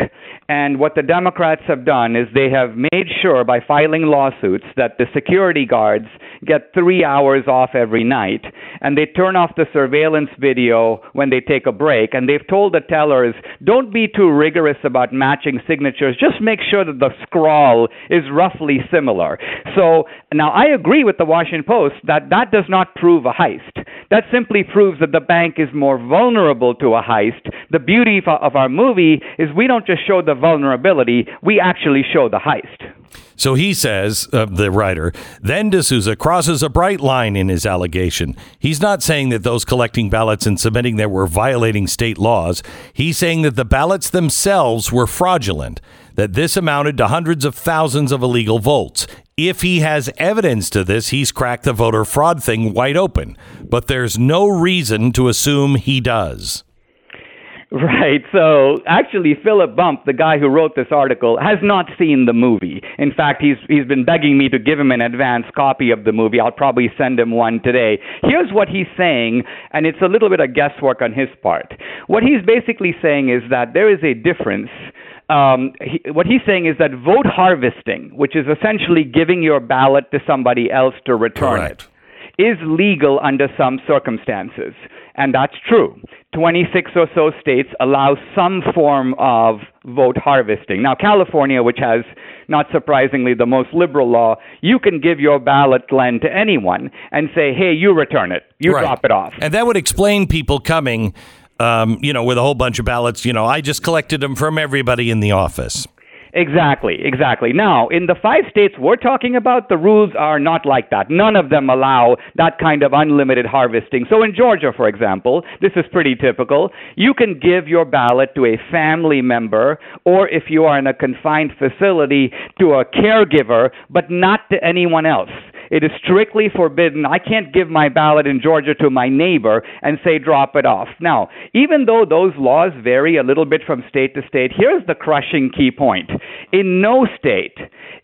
and what the Democrats have done is they have made sure by filing lawsuits that the security guards get three hours off every night, and they turn off the surveillance video when they take a break, and they've told the tellers, don't be too rigorous about matching signatures, just make sure that the scrawl is roughly similar. So now I agree with the Washington Post that that does not prove a heist. That simply proves that the bank is more vulnerable to a heist. The beauty of- our movie is we don't just show the vulnerability, we actually show the heist. So he says, uh, the writer, then D'Souza crosses a bright line in his allegation. He's not saying that those collecting ballots and submitting them were violating state laws. He's saying that the ballots themselves were fraudulent, that this amounted to hundreds of thousands of illegal votes. If he has evidence to this, he's cracked the voter fraud thing wide open. But there's no reason to assume he does. Right. So actually, Philip Bump, the guy who wrote this article, has not seen the movie. In fact, he's he's been begging me to give him an advance copy of the movie. I'll probably send him one today. Here's what he's saying, and it's a little bit of guesswork on his part. What he's basically saying is that there is a difference. Um, he, what he's saying is that vote harvesting, which is essentially giving your ballot to somebody else to return Correct. it, is legal under some circumstances. And that's true. 26 or so states allow some form of vote harvesting. Now, California, which has, not surprisingly, the most liberal law, you can give your ballot, Glenn, to anyone and say, hey, you return it, you Right. drop it off. And that would explain people coming, um, you know, with a whole bunch of ballots. You know, I just collected them from everybody in the office. Exactly, exactly. Now, in the five states we're talking about, the rules are not like that. None of them allow that kind of unlimited harvesting. So, in Georgia, for example, this is pretty typical. You can give your ballot to a family member, or if you are in a confined facility, to a caregiver, but not to anyone else. It is strictly forbidden. I can't give my ballot in Georgia to my neighbor and say drop it off. Now, even though those laws vary a little bit from state to state, here's the crushing key point. In no state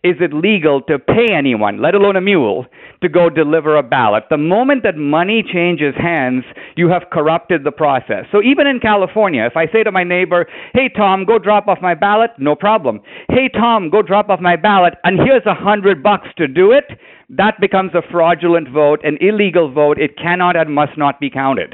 is it legal to pay anyone, let alone a mule, to go deliver a ballot. The moment that money changes hands, you have corrupted the process. So even in California, if I say to my neighbor, hey, Tom, go drop off my ballot, no problem. Hey, Tom, go drop off my ballot, and here's a hundred bucks to do it, that becomes a fraudulent vote, an illegal vote. It cannot and must not be counted.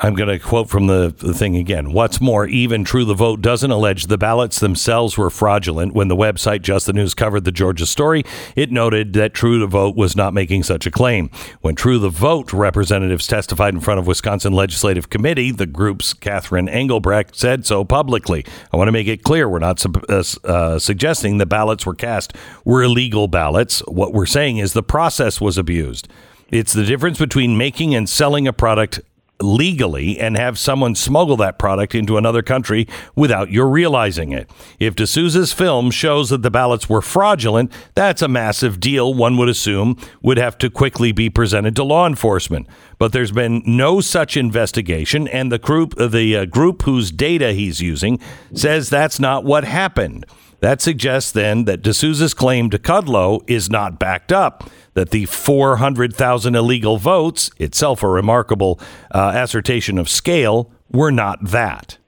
I'm going to quote from the, the thing again. What's more, even True the Vote doesn't allege the ballots themselves were fraudulent. When the website Just the News covered the Georgia story, it noted that True the Vote was not making such a claim. When True the Vote representatives testified in front of Wisconsin Legislative Committee, the group's Catherine Engelbrecht said so publicly. I want to make it clear we're not uh, uh, suggesting the ballots were cast were illegal ballots. What we're saying is the process was abused. It's the difference between making and selling a product legally and have someone smuggle that product into another country without your realizing it. If D'Souza's film shows that the ballots were fraudulent, that's a massive deal one would assume would have to quickly be presented to law enforcement. But there's been no such investigation and the group the uh, group whose data he's using says that's not what happened. That suggests then that D'Souza's claim to Kudlow is not backed up, that the 400,000 illegal votes, itself a remarkable uh, assertion of scale, were not that.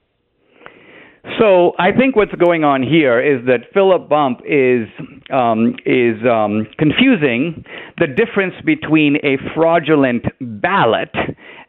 So I think what's going on here is that Philip Bump is um, is um, confusing the difference between a fraudulent ballot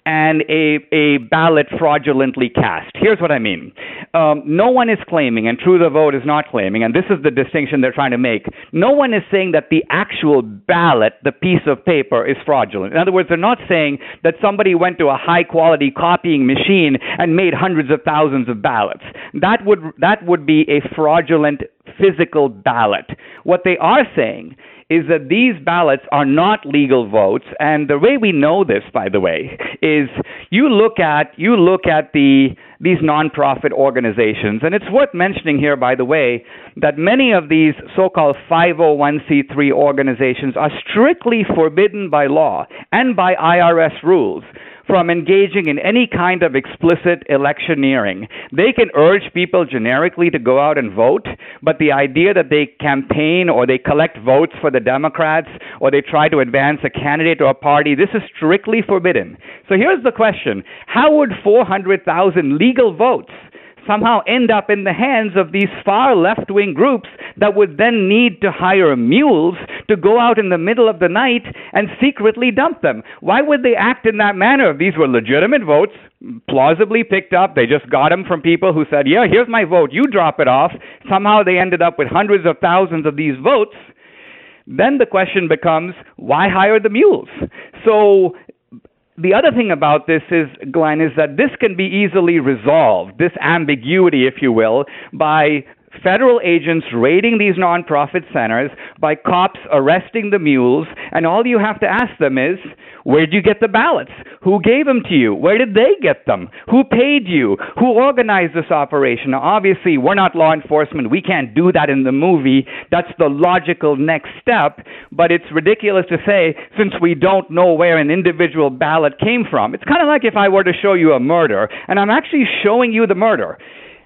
and a, a ballot fraudulently cast. Here's what I mean. Um, no one is claiming, and True the Vote is not claiming, and this is the distinction they're trying to make. No one is saying that the actual ballot, the piece of paper, is fraudulent. In other words, they're not saying that somebody went to a high quality copying machine and made hundreds of thousands of ballots. That would that would be a fraudulent physical ballot. What they are saying is that these ballots are not legal votes. And the way we know this by the way is you look at you look at the these nonprofit organizations. And it's worth mentioning here by the way that many of these so-called 501c3 organizations are strictly forbidden by law and by IRS rules from engaging in any kind of explicit electioneering. They can urge people generically to go out and vote, but the idea that they campaign or they collect votes for the Democrats or they try to advance a candidate or a party, this is strictly forbidden. So here's the question How would 400,000 legal votes somehow end up in the hands of these far left wing groups that would then need to hire mules to go out in the middle of the night and secretly dump them. Why would they act in that manner these were legitimate votes? Plausibly picked up, they just got them from people who said, Yeah, here's my vote, you drop it off. Somehow they ended up with hundreds of thousands of these votes. Then the question becomes, why hire the mules? So the other thing about this is, Glenn, is that this can be easily resolved, this ambiguity, if you will, by federal agents raiding these nonprofit centers, by cops arresting the mules, and all you have to ask them is, where did you get the ballots? Who gave them to you? Where did they get them? Who paid you? Who organized this operation? Now, obviously, we're not law enforcement. We can't do that in the movie. That's the logical next step. But it's ridiculous to say, since we don't know where an individual ballot came from. It's kind of like if I were to show you a murder, and I'm actually showing you the murder.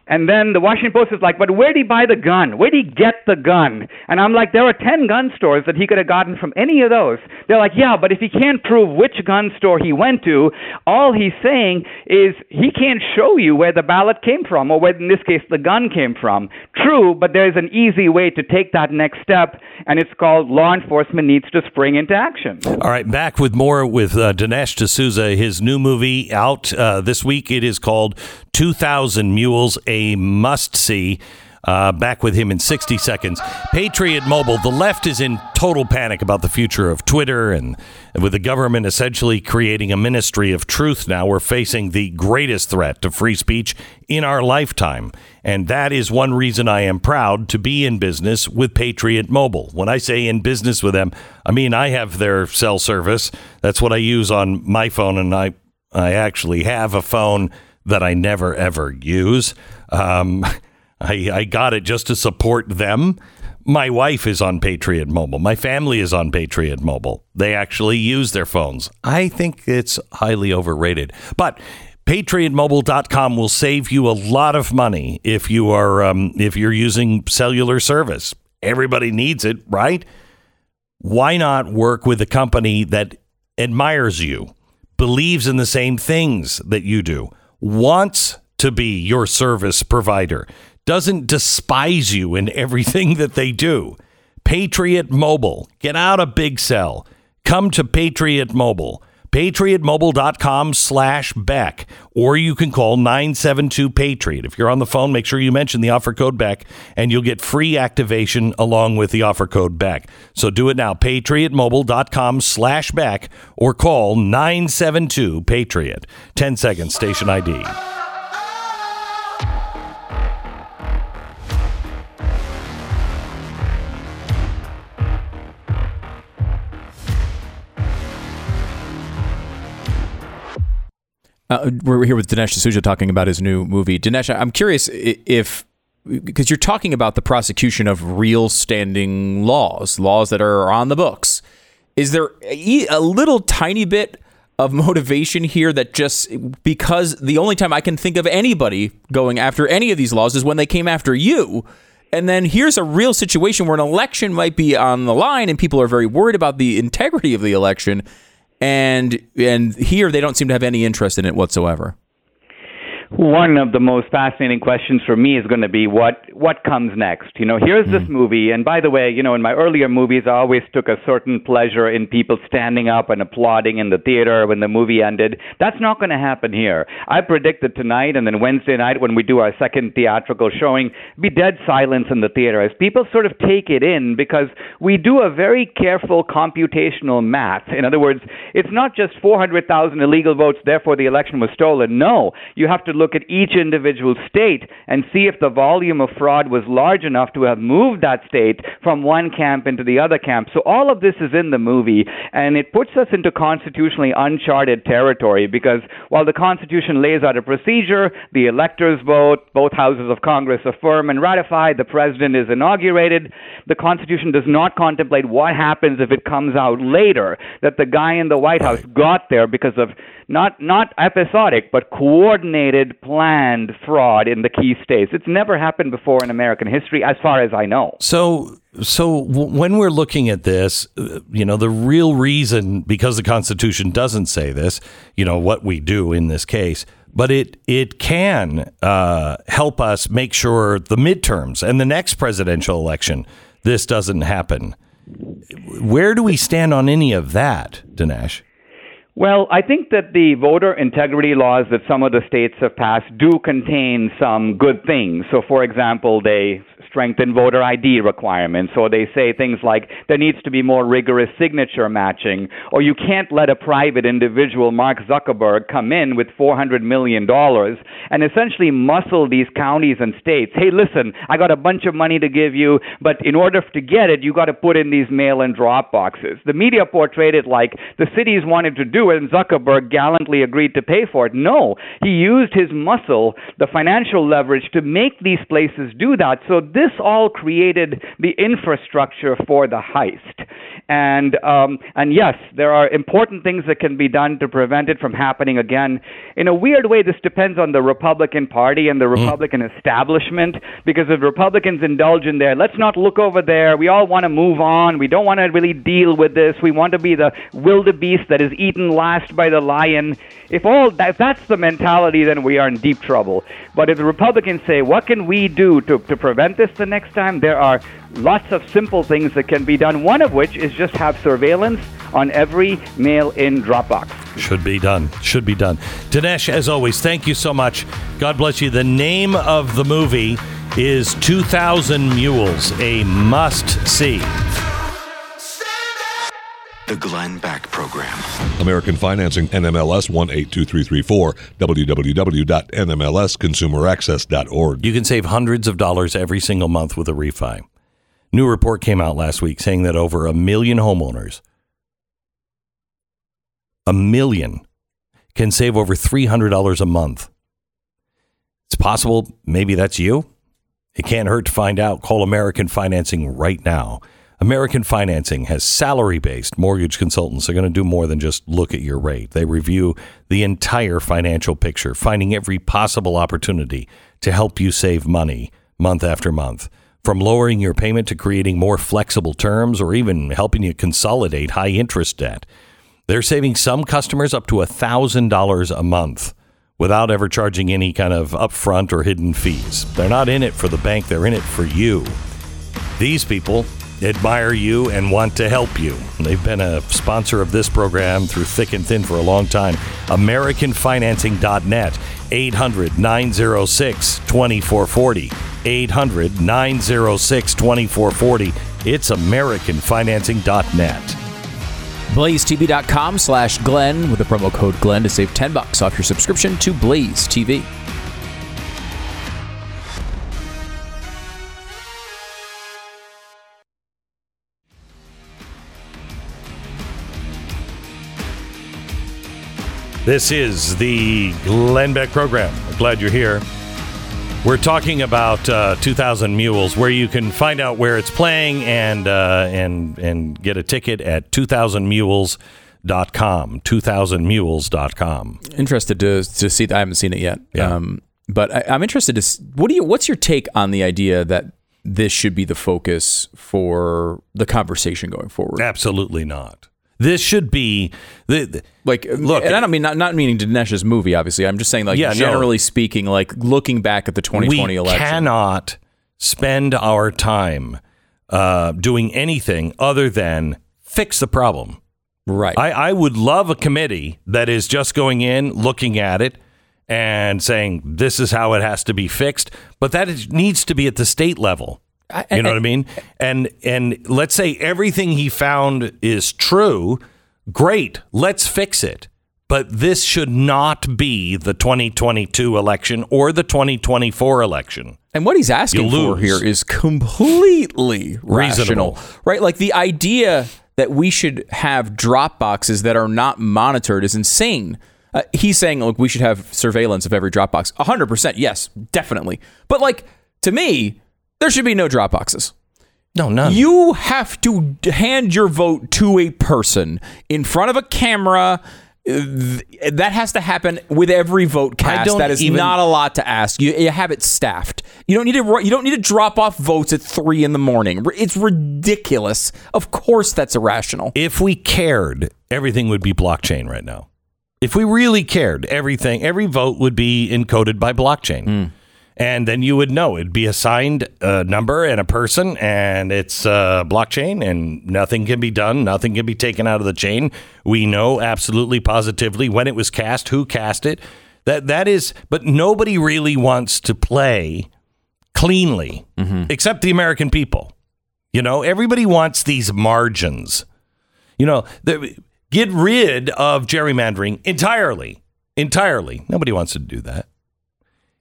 And then the Washington Post is like, but where did he buy the gun? Where did he get the gun? And I'm like, there are 10 gun stores that he could have gotten from any of those. They're like, yeah, but if he can't prove which gun store he went to, all he's saying is he can't show you where the ballot came from, or where, in this case, the gun came from. True, but there's an easy way to take that next step, and it's called law enforcement needs to spring into action. All right, back with more with uh, Dinesh D'Souza. His new movie out uh, this week. It is called 2000 Mules, a must see. Uh, back with him in 60 seconds. Patriot Mobile. The left is in total panic about the future of Twitter, and with the government essentially creating a ministry of truth now, we're facing the greatest threat to free speech in our lifetime. And that is one reason I am proud to be in business with Patriot Mobile. When I say in business with them, I mean I have their cell service. That's what I use on my phone, and I, I actually have a phone that I never ever use. Um, I, I got it just to support them. My wife is on Patriot Mobile. My family is on Patriot Mobile. They actually use their phones. I think it's highly overrated. But patriotmobile.com will save you a lot of money if you are um, if you're using cellular service. Everybody needs it, right? Why not work with a company that admires you, believes in the same things that you do, wants to be your service provider, doesn't despise you in everything that they do. Patriot Mobile. Get out of Big Cell. Come to Patriot Mobile. PatriotMobile.com slash back Or you can call 972 Patriot. If you're on the phone, make sure you mention the offer code back and you'll get free activation along with the offer code back So do it now. PatriotMobile.com slash back or call 972 Patriot. 10 seconds, station ID. Uh, we're here with Dinesh D'Souza talking about his new movie. Dinesh, I'm curious if because you're talking about the prosecution of real standing laws, laws that are on the books. Is there a, a little tiny bit of motivation here that just because the only time I can think of anybody going after any of these laws is when they came after you. And then here's a real situation where an election might be on the line and people are very worried about the integrity of the election and and here they don't seem to have any interest in it whatsoever. One of the most fascinating questions for me is going to be what what comes next. You know, here's this hmm. movie, and by the way, you know, in my earlier movies, I always took a certain pleasure in people standing up and applauding in the theater when the movie ended. That's not going to happen here. I predict that tonight and then Wednesday night when we do our second theatrical showing, be dead silence in the theater as people sort of take it in because we do a very careful computational math. In other words, it's not just 400,000 illegal votes, therefore the election was stolen. No, you have to look at each individual state and see if the volume of fraud was large enough to have moved that state from one camp into the other camp. So all of this is in the movie, and it puts us into constitutionally uncharted territory because while the Constitution lays out a procedure, the electors vote, both houses of Congress affirm and ratify, the president is inaugurated, the Constitution does not contemplate what happens if it comes out later that the guy in the White House got there because of not not episodic but coordinated planned fraud in the key states it's never happened before in american history as far as i know So, so when we're looking at this, uh, you know, the real reason, because the Constitution doesn't say this, you know, what we do in this case, but it it can uh, help us make sure the midterms and the next presidential election, this doesn't happen. Where do we stand on any of that, Dinesh? Well, I think that the voter integrity laws that some of the states have passed do contain some good things. So, for example, they strengthen voter ID requirements, or they say things like there needs to be more rigorous signature matching, or you can't let a private individual, Mark Zuckerberg, come in with $400 million and essentially muscle these counties and states. Hey, listen, I got a bunch of money to give you, but in order to get it, you got to put in these mail-in drop boxes. The media portrayed it like the cities wanted to do it, and Zuckerberg gallantly agreed to pay for it. No, he used his muscle, the financial leverage, to make these places do that. So this all created the infrastructure for the heist. And um, and yes, there are important things that can be done to prevent it from happening again. In a weird way, this depends on the Republican Party and the Republican establishment. Because if Republicans indulge in there, let's not look over there. We all want to move on. We don't want to really deal with this. We want to be the wildebeest that is eaten last by the lion. If all that, if that's the mentality, then we are in deep trouble. But if the Republicans say, what can we do to, to prevent this the next time? There are lots of simple things that can be done. One of which is just have surveillance on every mail-in Dropbox. Should be done. Should be done. Dinesh, as always, thank you so much. God bless you. The name of the movie is 2000 Mules, a must see. The Glenn Beck Program. American Financing, NMLS 182334, www.nmlsconsumeraccess.org. You can save hundreds of dollars every single month with a refi. New report came out last week saying that over a million homeowners, a million, can save over $300 a month. It's possible maybe that's you. It can't hurt to find out. Call American Financing right now. American Financing has salary based mortgage consultants. They're going to do more than just look at your rate. They review the entire financial picture, finding every possible opportunity to help you save money month after month. From lowering your payment to creating more flexible terms or even helping you consolidate high interest debt. They're saving some customers up to $1,000 a month without ever charging any kind of upfront or hidden fees. They're not in it for the bank, they're in it for you. These people admire you and want to help you. They've been a sponsor of this program through thick and thin for a long time. AmericanFinancing.net, 800 906 2440. 800 906 2440. It's AmericanFinancing.net. BlazeTV.com slash Glenn with the promo code Glenn to save 10 bucks off your subscription to Blaze TV. This is the Glenn Beck program. I'm glad you're here. We're talking about uh, 2000 Mules, where you can find out where it's playing and uh, and and get a ticket at 2000mules.com. 2000mules.com. Interested to to see. I haven't seen it yet. Um, but I, I'm interested to. What do you? What's your take on the idea that this should be the focus for the conversation going forward? Absolutely not. This should be the, the- like look, and I don't mean not, not meaning Dinesh's movie. Obviously, I'm just saying like Yeah, no. generally speaking, like looking back at the 2020 we election. cannot spend our time uh, doing anything other than fix the problem. Right. I, I would love a committee that is just going in, looking at it, and saying this is how it has to be fixed. But that is, needs to be at the state level. You know what I mean? And and let's say everything he found is true. Great, let's fix it. But this should not be the 2022 election or the 2024 election. And what he's asking for here is completely Reasonable. rational, right? Like the idea that we should have drop boxes that are not monitored is insane. Uh, he's saying, look, we should have surveillance of every Dropbox. 100%, yes, definitely. But like, to me, there should be no drop boxes. No, none. You have to hand your vote to a person in front of a camera. Uh, That has to happen with every vote cast. That is even- not a lot to ask. You, you have it staffed. You don't need to. You don't need to drop off votes at three in the morning. It's ridiculous. Of course, that's irrational. If we cared, everything would be blockchain right now. If we really cared, everything, every vote would be encoded by blockchain. And then you would know it'd be assigned a number and a person, and it's uh, blockchain, and nothing can be done. Nothing can be taken out of the chain. We know absolutely positively when it was cast, who cast it. That that is, but nobody really wants to play cleanly, except the American people. You know, everybody wants these margins. You know, the, get rid of gerrymandering entirely. Entirely. Nobody wants to do that.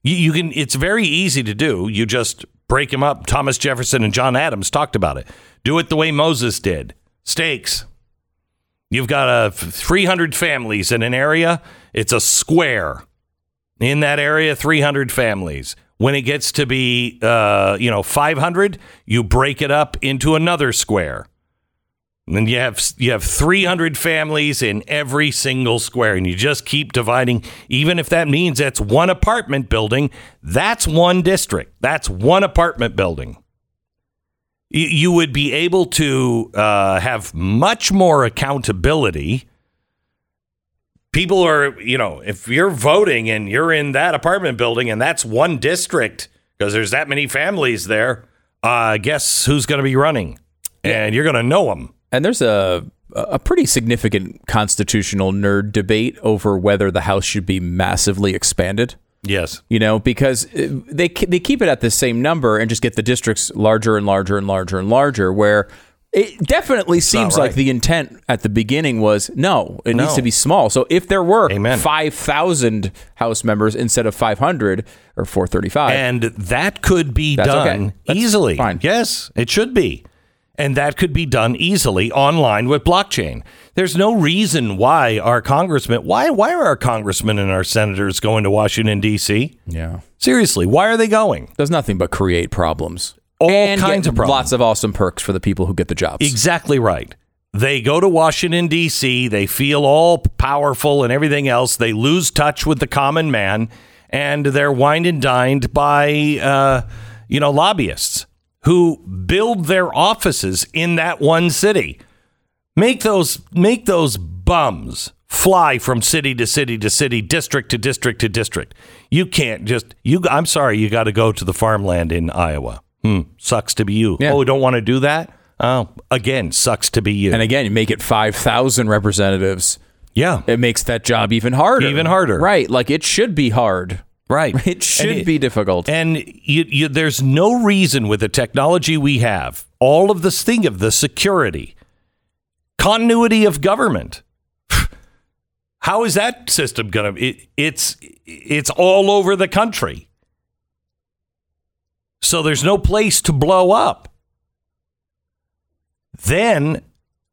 You, you can. It's very easy to do. You just break them up. Thomas Jefferson and John Adams talked about it. Do it the way Moses did. Stakes. You've got a 300 families in an area. It's a square. In that area, 300 families. When it gets to be, uh, you know, 500, you break it up into another square. And then you have you have 300 families in every single square, and you just keep dividing. Even if that means that's one apartment building, that's one district. That's one apartment building. You, you would be able to uh, have much more accountability. People are, you know, if you're voting and you're in that apartment building and that's one district because there's that many families there, uh, guess who's going to be running? And you're going to know them. And there's a a pretty significant constitutional nerd debate over whether the House should be massively expanded. Yes. You know, because uh, they they keep it at the same number and just get the districts larger and larger and larger and larger. Where it definitely seems not like the intent at the beginning was no, it needs to be small. So if there were Amen. five thousand House members instead of five hundred or four thirty five, And that could be That's okay. done easily. fine. Yes, it should be. And that could be done easily online with blockchain. There's no reason why our congressmen, why why are our congressmen and our senators going to Washington D.C.? yeah, Seriously, why are they going? does nothing but create problems. All and kinds of problems. Lots of awesome perks for the people who get the jobs. Exactly right. They go to Washington, D.C., they feel all powerful and everything else. They lose touch with the common man, and they're wined and dined by, uh, you know, lobbyists who build their offices in that one city. Make those, make those bums fly from city to city to city, district to district to district. You can't just, you. I'm sorry, you got to go to the farmland in Iowa. Hmm, sucks to be you. Yeah. Oh, don't want to do that? Oh, again, sucks to be you. And again, you make it 5,000 representatives. yeah, It makes that job even harder. Even harder. Right. Like it should be hard. Right. It should it- be difficult. And you, you, there's no reason with the technology we have, all of this thing of the security, continuity of government. How is that system going to? It, it's it's all over the country, so there's no place to blow up. Then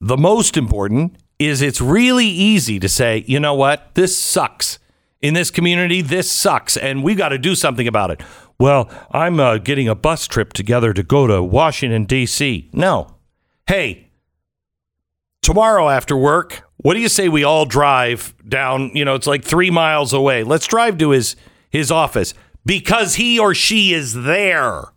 the most important is it's really easy to say, you know what, this sucks. In this community, this sucks, and we've got to do something about it. Well, I'm uh, getting a bus trip together to go to Washington, D.C. No. Hey, tomorrow after work, what do you say we all drive down? You know, it's like three miles away. Let's drive to his his office because he or she is there.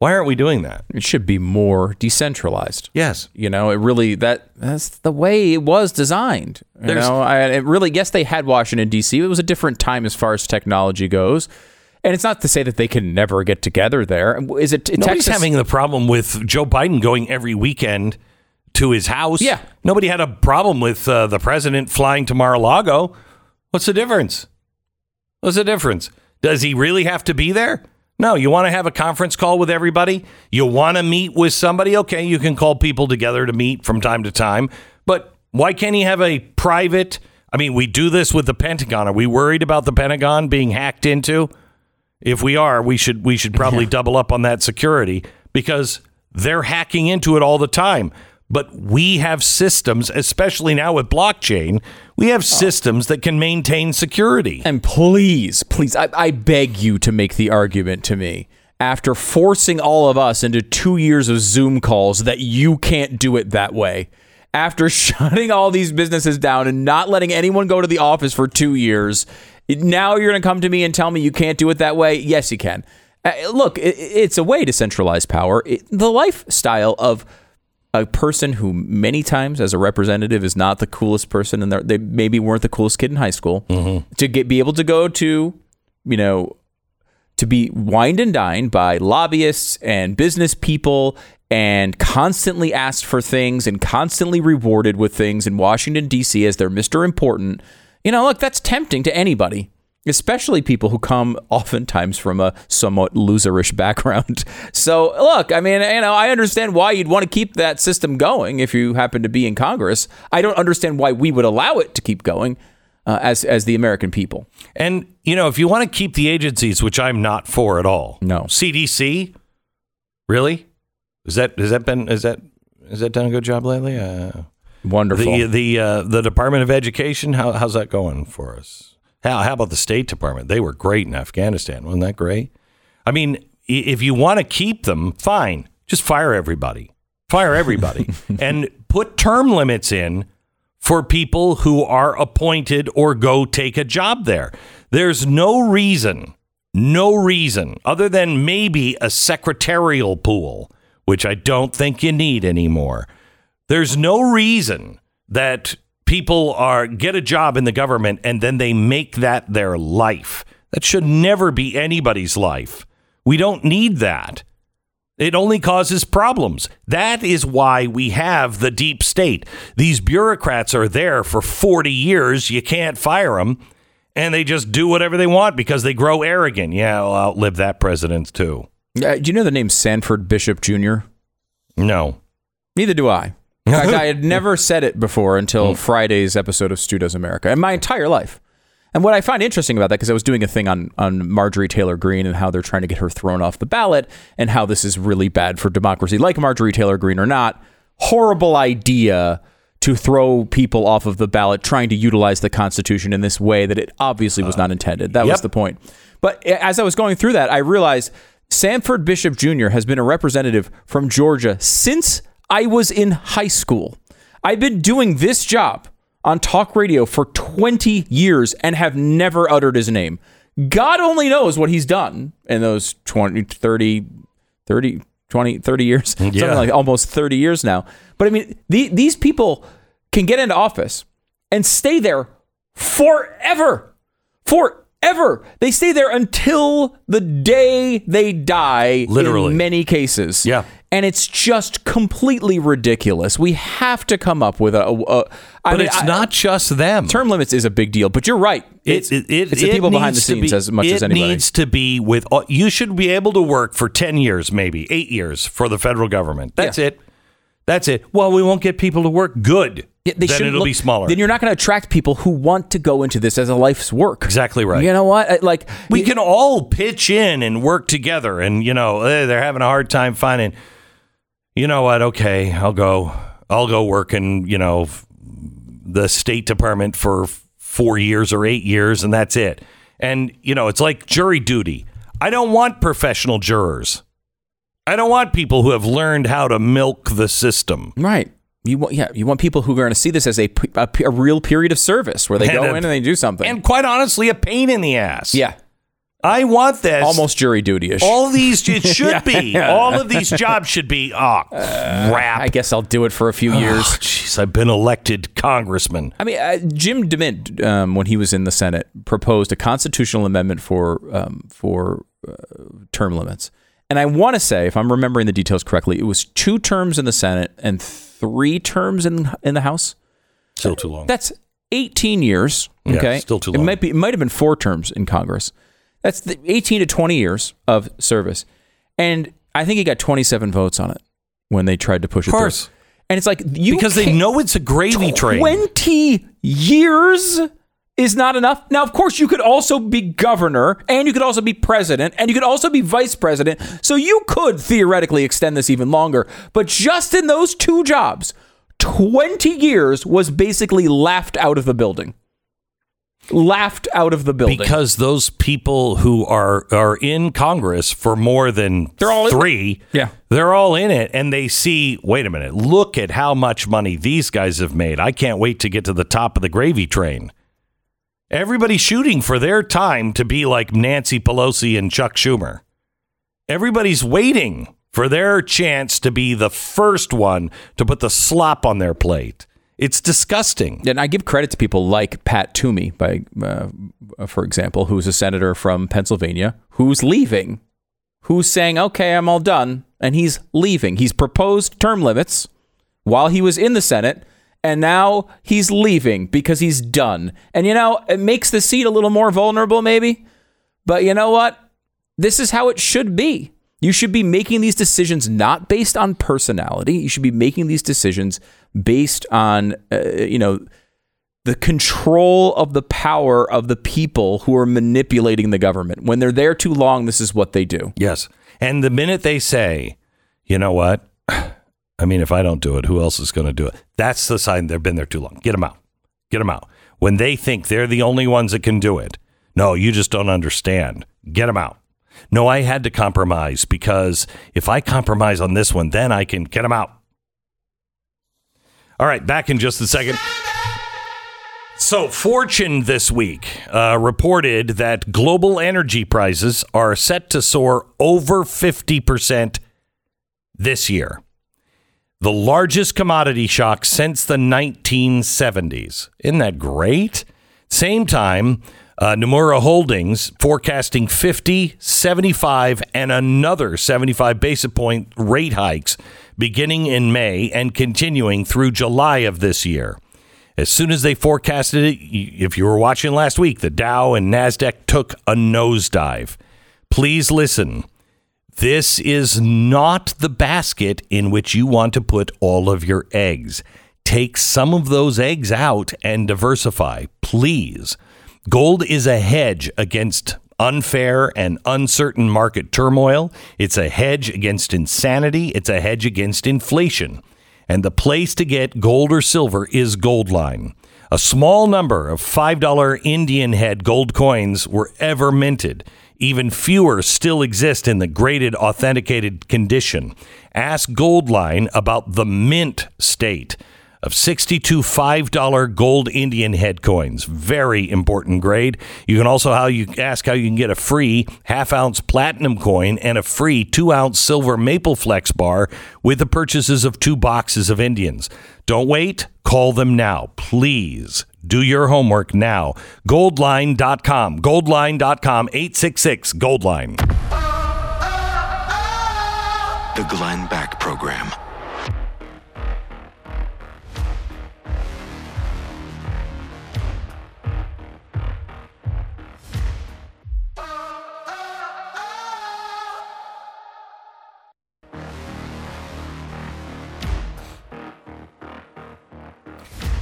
Why aren't we doing that? it should be more decentralized. Yes. You know, it really that that's the way it was designed. You There's- know, I, it really yes they had Washington D.C. It was a different time as far as technology goes, and it's not to say that they can never get together there. Is it Nobody's Texas? having the problem with Joe Biden going every weekend to his house. Yeah. Nobody had a problem with uh, the president flying to Mar-a-Lago. What's the difference? What's the difference? Does he really have to be there? No, you want to have a conference call with everybody? You want to meet with somebody? Okay, you can call people together to meet from time to time. But why can't he have a private? I mean, we do this with the Pentagon. Are we worried about the Pentagon being hacked into? If we are, we should we should probably double up on that security because they're hacking into it all the time. But we have systems, especially now with blockchain, we have systems that can maintain security. And please, please, I, I beg you to make the argument to me after forcing all of us into two years of Zoom calls that you can't do it that way. After shutting all these businesses down and not letting anyone go to the office for two years, now you're going to come to me and tell me you can't do it that way? Yes, you can. Uh, look, it, it's a way to centralize power. It, the lifestyle of a person who many times as a representative is not the coolest person and they're- maybe weren't the coolest kid in high school mm-hmm. to get be able to go to you know to be wined and dined by lobbyists and business people and constantly asked for things and constantly rewarded with things in Washington D.C. as their Mr. Important. You know, look, that's tempting to anybody, especially people who come oftentimes from a somewhat loserish background. So, look, I mean, you know, I understand why you'd want to keep that system going if you happen to be in Congress. I don't understand why we would allow it to keep going. uh, as as the American people. And you know, if you want to keep the agencies, which I'm not for at all, no CDC, really, is that has that been is that has that done a good job lately? Uh, Wonderful. The the uh, the Department of Education, how, how's that going for us? How how about the State Department? They were great in Afghanistan, wasn't that great? I mean, if you want to keep them, fine, just fire everybody, fire everybody, and put term limits in for people who are appointed or go take a job there. There's no reason, no reason other than maybe a secretarial pool, which I don't think you need anymore. There's no reason that people are get a job in the government and then they make that their life. That should never be anybody's life. We don't need that. It only causes problems. That is why we have the deep state. These bureaucrats are there for 40 years. You can't fire them. And they just do whatever they want because they grow arrogant. Yeah, I'll outlive that president too. Uh, do you know the name Sanford Bishop Jr.? No. Neither do I. In fact, I had never said it before until hmm. Friday's episode of Stu Does America, in my entire life. And what I find interesting about that, because I was doing a thing on on Marjorie Taylor Greene and how they're trying to get her thrown off the ballot, and how this is really bad for democracy, like Marjorie Taylor Greene or not, horrible idea to throw people off of the ballot trying to utilize the Constitution in this way that it obviously was uh, not intended. That was the point. But as I was going through that, I realized Sanford Bishop Jr. has been a representative from Georgia since I was in high school. I've been doing this job on talk radio for 20 years and have never uttered his name. God only knows what he's done in those 20, 30, 30, 20, 30 years. Something like almost 30 years now. But I mean, the, these people can get into office and stay there forever. Forever. They stay there until the day they die. Literally. In many cases. Yeah. And it's just completely ridiculous. We have to come up with a. a, a I But mean, it's I- not just them. Term limits is a big deal, but you're right. It's, it, it, it's the it people behind the scenes be- as much as anybody. It needs to be with. Uh, you should be able to work for ten years, maybe eight years for the federal government. That's it. That's it. Well, we won't get people to work. Good. Yeah, they then it'll look- be smaller. Then you're not going to attract people who want to go into this as a life's work. exactly right. You know what? I- Like we can all pitch in and work together. And you know, eh, they're having a hard time finding. You know what? Okay, I'll go. I'll go work in you know the State Department for four years or eight years, and that's it. And you know, it's like jury duty. I don't want professional jurors. I don't want people who have learned how to milk the system. Right. You want, yeah, you want people who are going to see this as a a real period of service where they And go a- in and they do something. And quite honestly, a pain in the ass. yeah, I want this. almost jury duty ish. All these, it should Yeah. be. All of these jobs should be. Oh, crap. I guess I'll do it for a few years. Oh, Jeez, I've been elected congressman. I mean, uh, Jim DeMint, um, when he was in the Senate, proposed a constitutional amendment for um, for uh, term limits. And I want to say, if I'm remembering the details correctly, it was two terms in the Senate and three terms in in the House. Still too long. That's 18 years. Yeah, Okay, still too long. It might be. It might have been four terms in Congress. That's the 18 to 20 years of service, and I think he got 27 votes on it when they tried to push it. Of course. through. And it's like you because they know it's a gravy train. 20 years is not enough. Now, of course, you could also be governor and you could also be president and you could also be vice president. So you could theoretically extend this even longer. But just in those two jobs, 20 years was basically laughed out of the building. Laughed out of the building. because those people who are are in Congress for more than They're all in- three, Yeah. they're all in it, and they see. Wait a minute! Look at how much money these guys have made. I can't wait to get to the top of the gravy train. Everybody's shooting for their time to be like Nancy Pelosi and Chuck Schumer. Everybody's waiting for their chance to be the first one to put the slop on their plate. It's disgusting. And I give credit to people like Pat Toomey, by uh, for example, who's a senator from Pennsylvania, who's leaving, who's saying, "Okay, I'm all done," and he's leaving. He's proposed term limits while he was in the Senate, and now he's leaving because he's done. And you know, it makes the seat a little more vulnerable, maybe. But you know what? This is how it should be. You should be making these decisions not based on personality. You should be making these decisions based on, uh, you know, the control of the power of the people who are manipulating the government. When they're there too long, this is what they do. Yes. And the minute they say, you know what? I mean, if I don't do it, who else is going to do it? That's the sign they've been there too long. Get them out. Get them out. When they think they're the only ones that can do it. No, you just don't understand. Get them out. No, I had to compromise because if I compromise on this one, then I can get them out. All right, back in just a second. So, Fortune this week uh, reported that global energy prices are set to soar over 50% this year. The largest commodity shock since the 1970s. Isn't that great? Same time, uh, Nomura Holdings forecasting 50, 75, and another 75 basis point rate hikes beginning in May and continuing through July of this year. As soon as they forecasted it, if you were watching last week, the Dow and NASDAQ took a nosedive. Please listen. This is not the basket in which you want to put all of your eggs. Take some of those eggs out and diversify, please. Gold is a hedge against unfair and uncertain market turmoil. It's a hedge against insanity. It's a hedge against inflation. And the place to get gold or silver is Goldline. A small number of $5 Indian head gold coins were ever minted. Even fewer still exist in the graded, authenticated condition. Ask Goldline about the mint state of 62 $5 gold Indian head coins. Very important grade. You can also how you ask how you can get a free half ounce platinum coin and a free two ounce silver maple flex bar with the purchases of two boxes of Indians. Don't wait. Call them now, please. Do your homework now. Goldline.com. Goldline.com 866 Goldline. The Glenn Beck Program.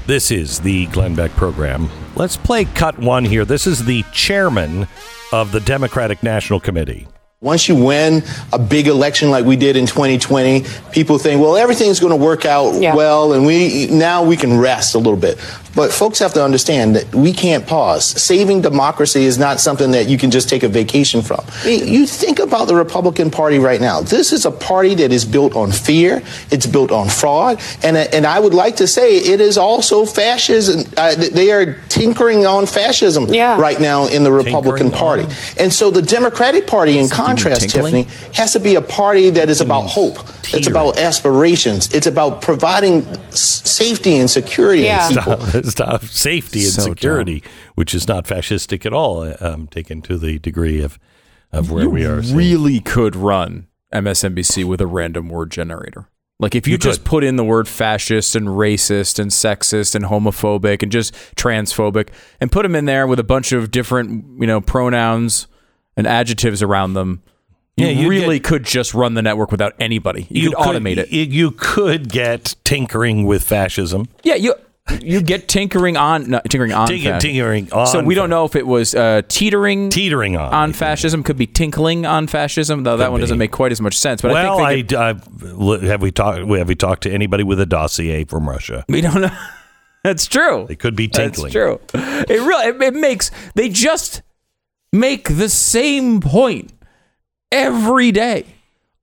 This is the Glenn Beck program. Let's play cut one here. This is the chairman of the Democratic National Committee. Once you win a big election like we did in 2020, people think, well, everything's going to work out well, and we now we can rest a little bit. But folks have to understand that we can't pause. Saving democracy is not something that you can just take a vacation from. I mean, You think about the Republican Party right now. This is a party that is built on fear. It's built on fraud, and and I would like to say it is also fascism. Uh, they are tinkering on fascism right now in the Republican Party, and so the Democratic Party, in contrast. Tiffany, has to be a party that is about hope. It's about aspirations. It's about providing s- safety and security. in stop. Safety and So security, which is not fascistic at all, um, taken to the degree of, of where you we are. So- really could run MSNBC with a random word generator. Like if you, You just could. put in the word fascist and racist and sexist and homophobic and just transphobic and put them in there with a bunch of different, you know, pronouns and adjectives around them. You Yeah, you'd really could just run the network without anybody. You, could automate it. You could get tinkering with fascism. Yeah, you you get tinkering on no, tinkering on Tink- tinkering on So we don't know if it was uh, teetering teetering on on fascism. Could be tinkling on fascism, though that Could one doesn't make quite as much sense. But well, I I, think they I, have we talked have we talked to anybody with a dossier from Russia? We don't know. That's true. It could be tinkling. That's true. It really it, it makes they just make the same point every day.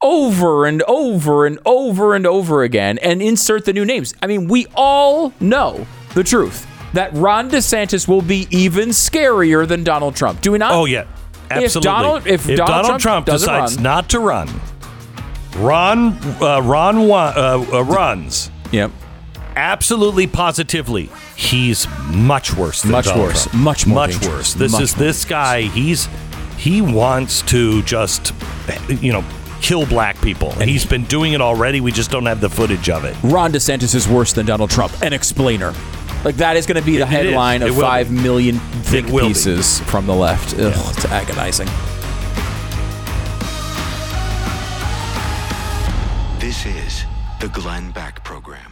Over and over and over and over again and insert the new names. I mean, we all know the truth that Ron DeSantis will be even scarier than Donald Trump. Do we not? Oh yeah, absolutely. If Donald, if, Donald, Trump, doesn't decides run, not to run, Ron uh, Ron uh, uh, runs. Yep. Absolutely, positively, he's much worse. Than Much Donald worse. Trump. Much more much dangerous. worse. This Much is this guy. He's he wants to just you know kill black people. And he's been doing it already. We just don't have the footage of it. Ron DeSantis is worse than Donald Trump. An explainer. Like that is going to be the It- it is. headline It of will be. five million think will be. pieces from the left. Ugh, It's agonizing. This is the Glenn Beck Program.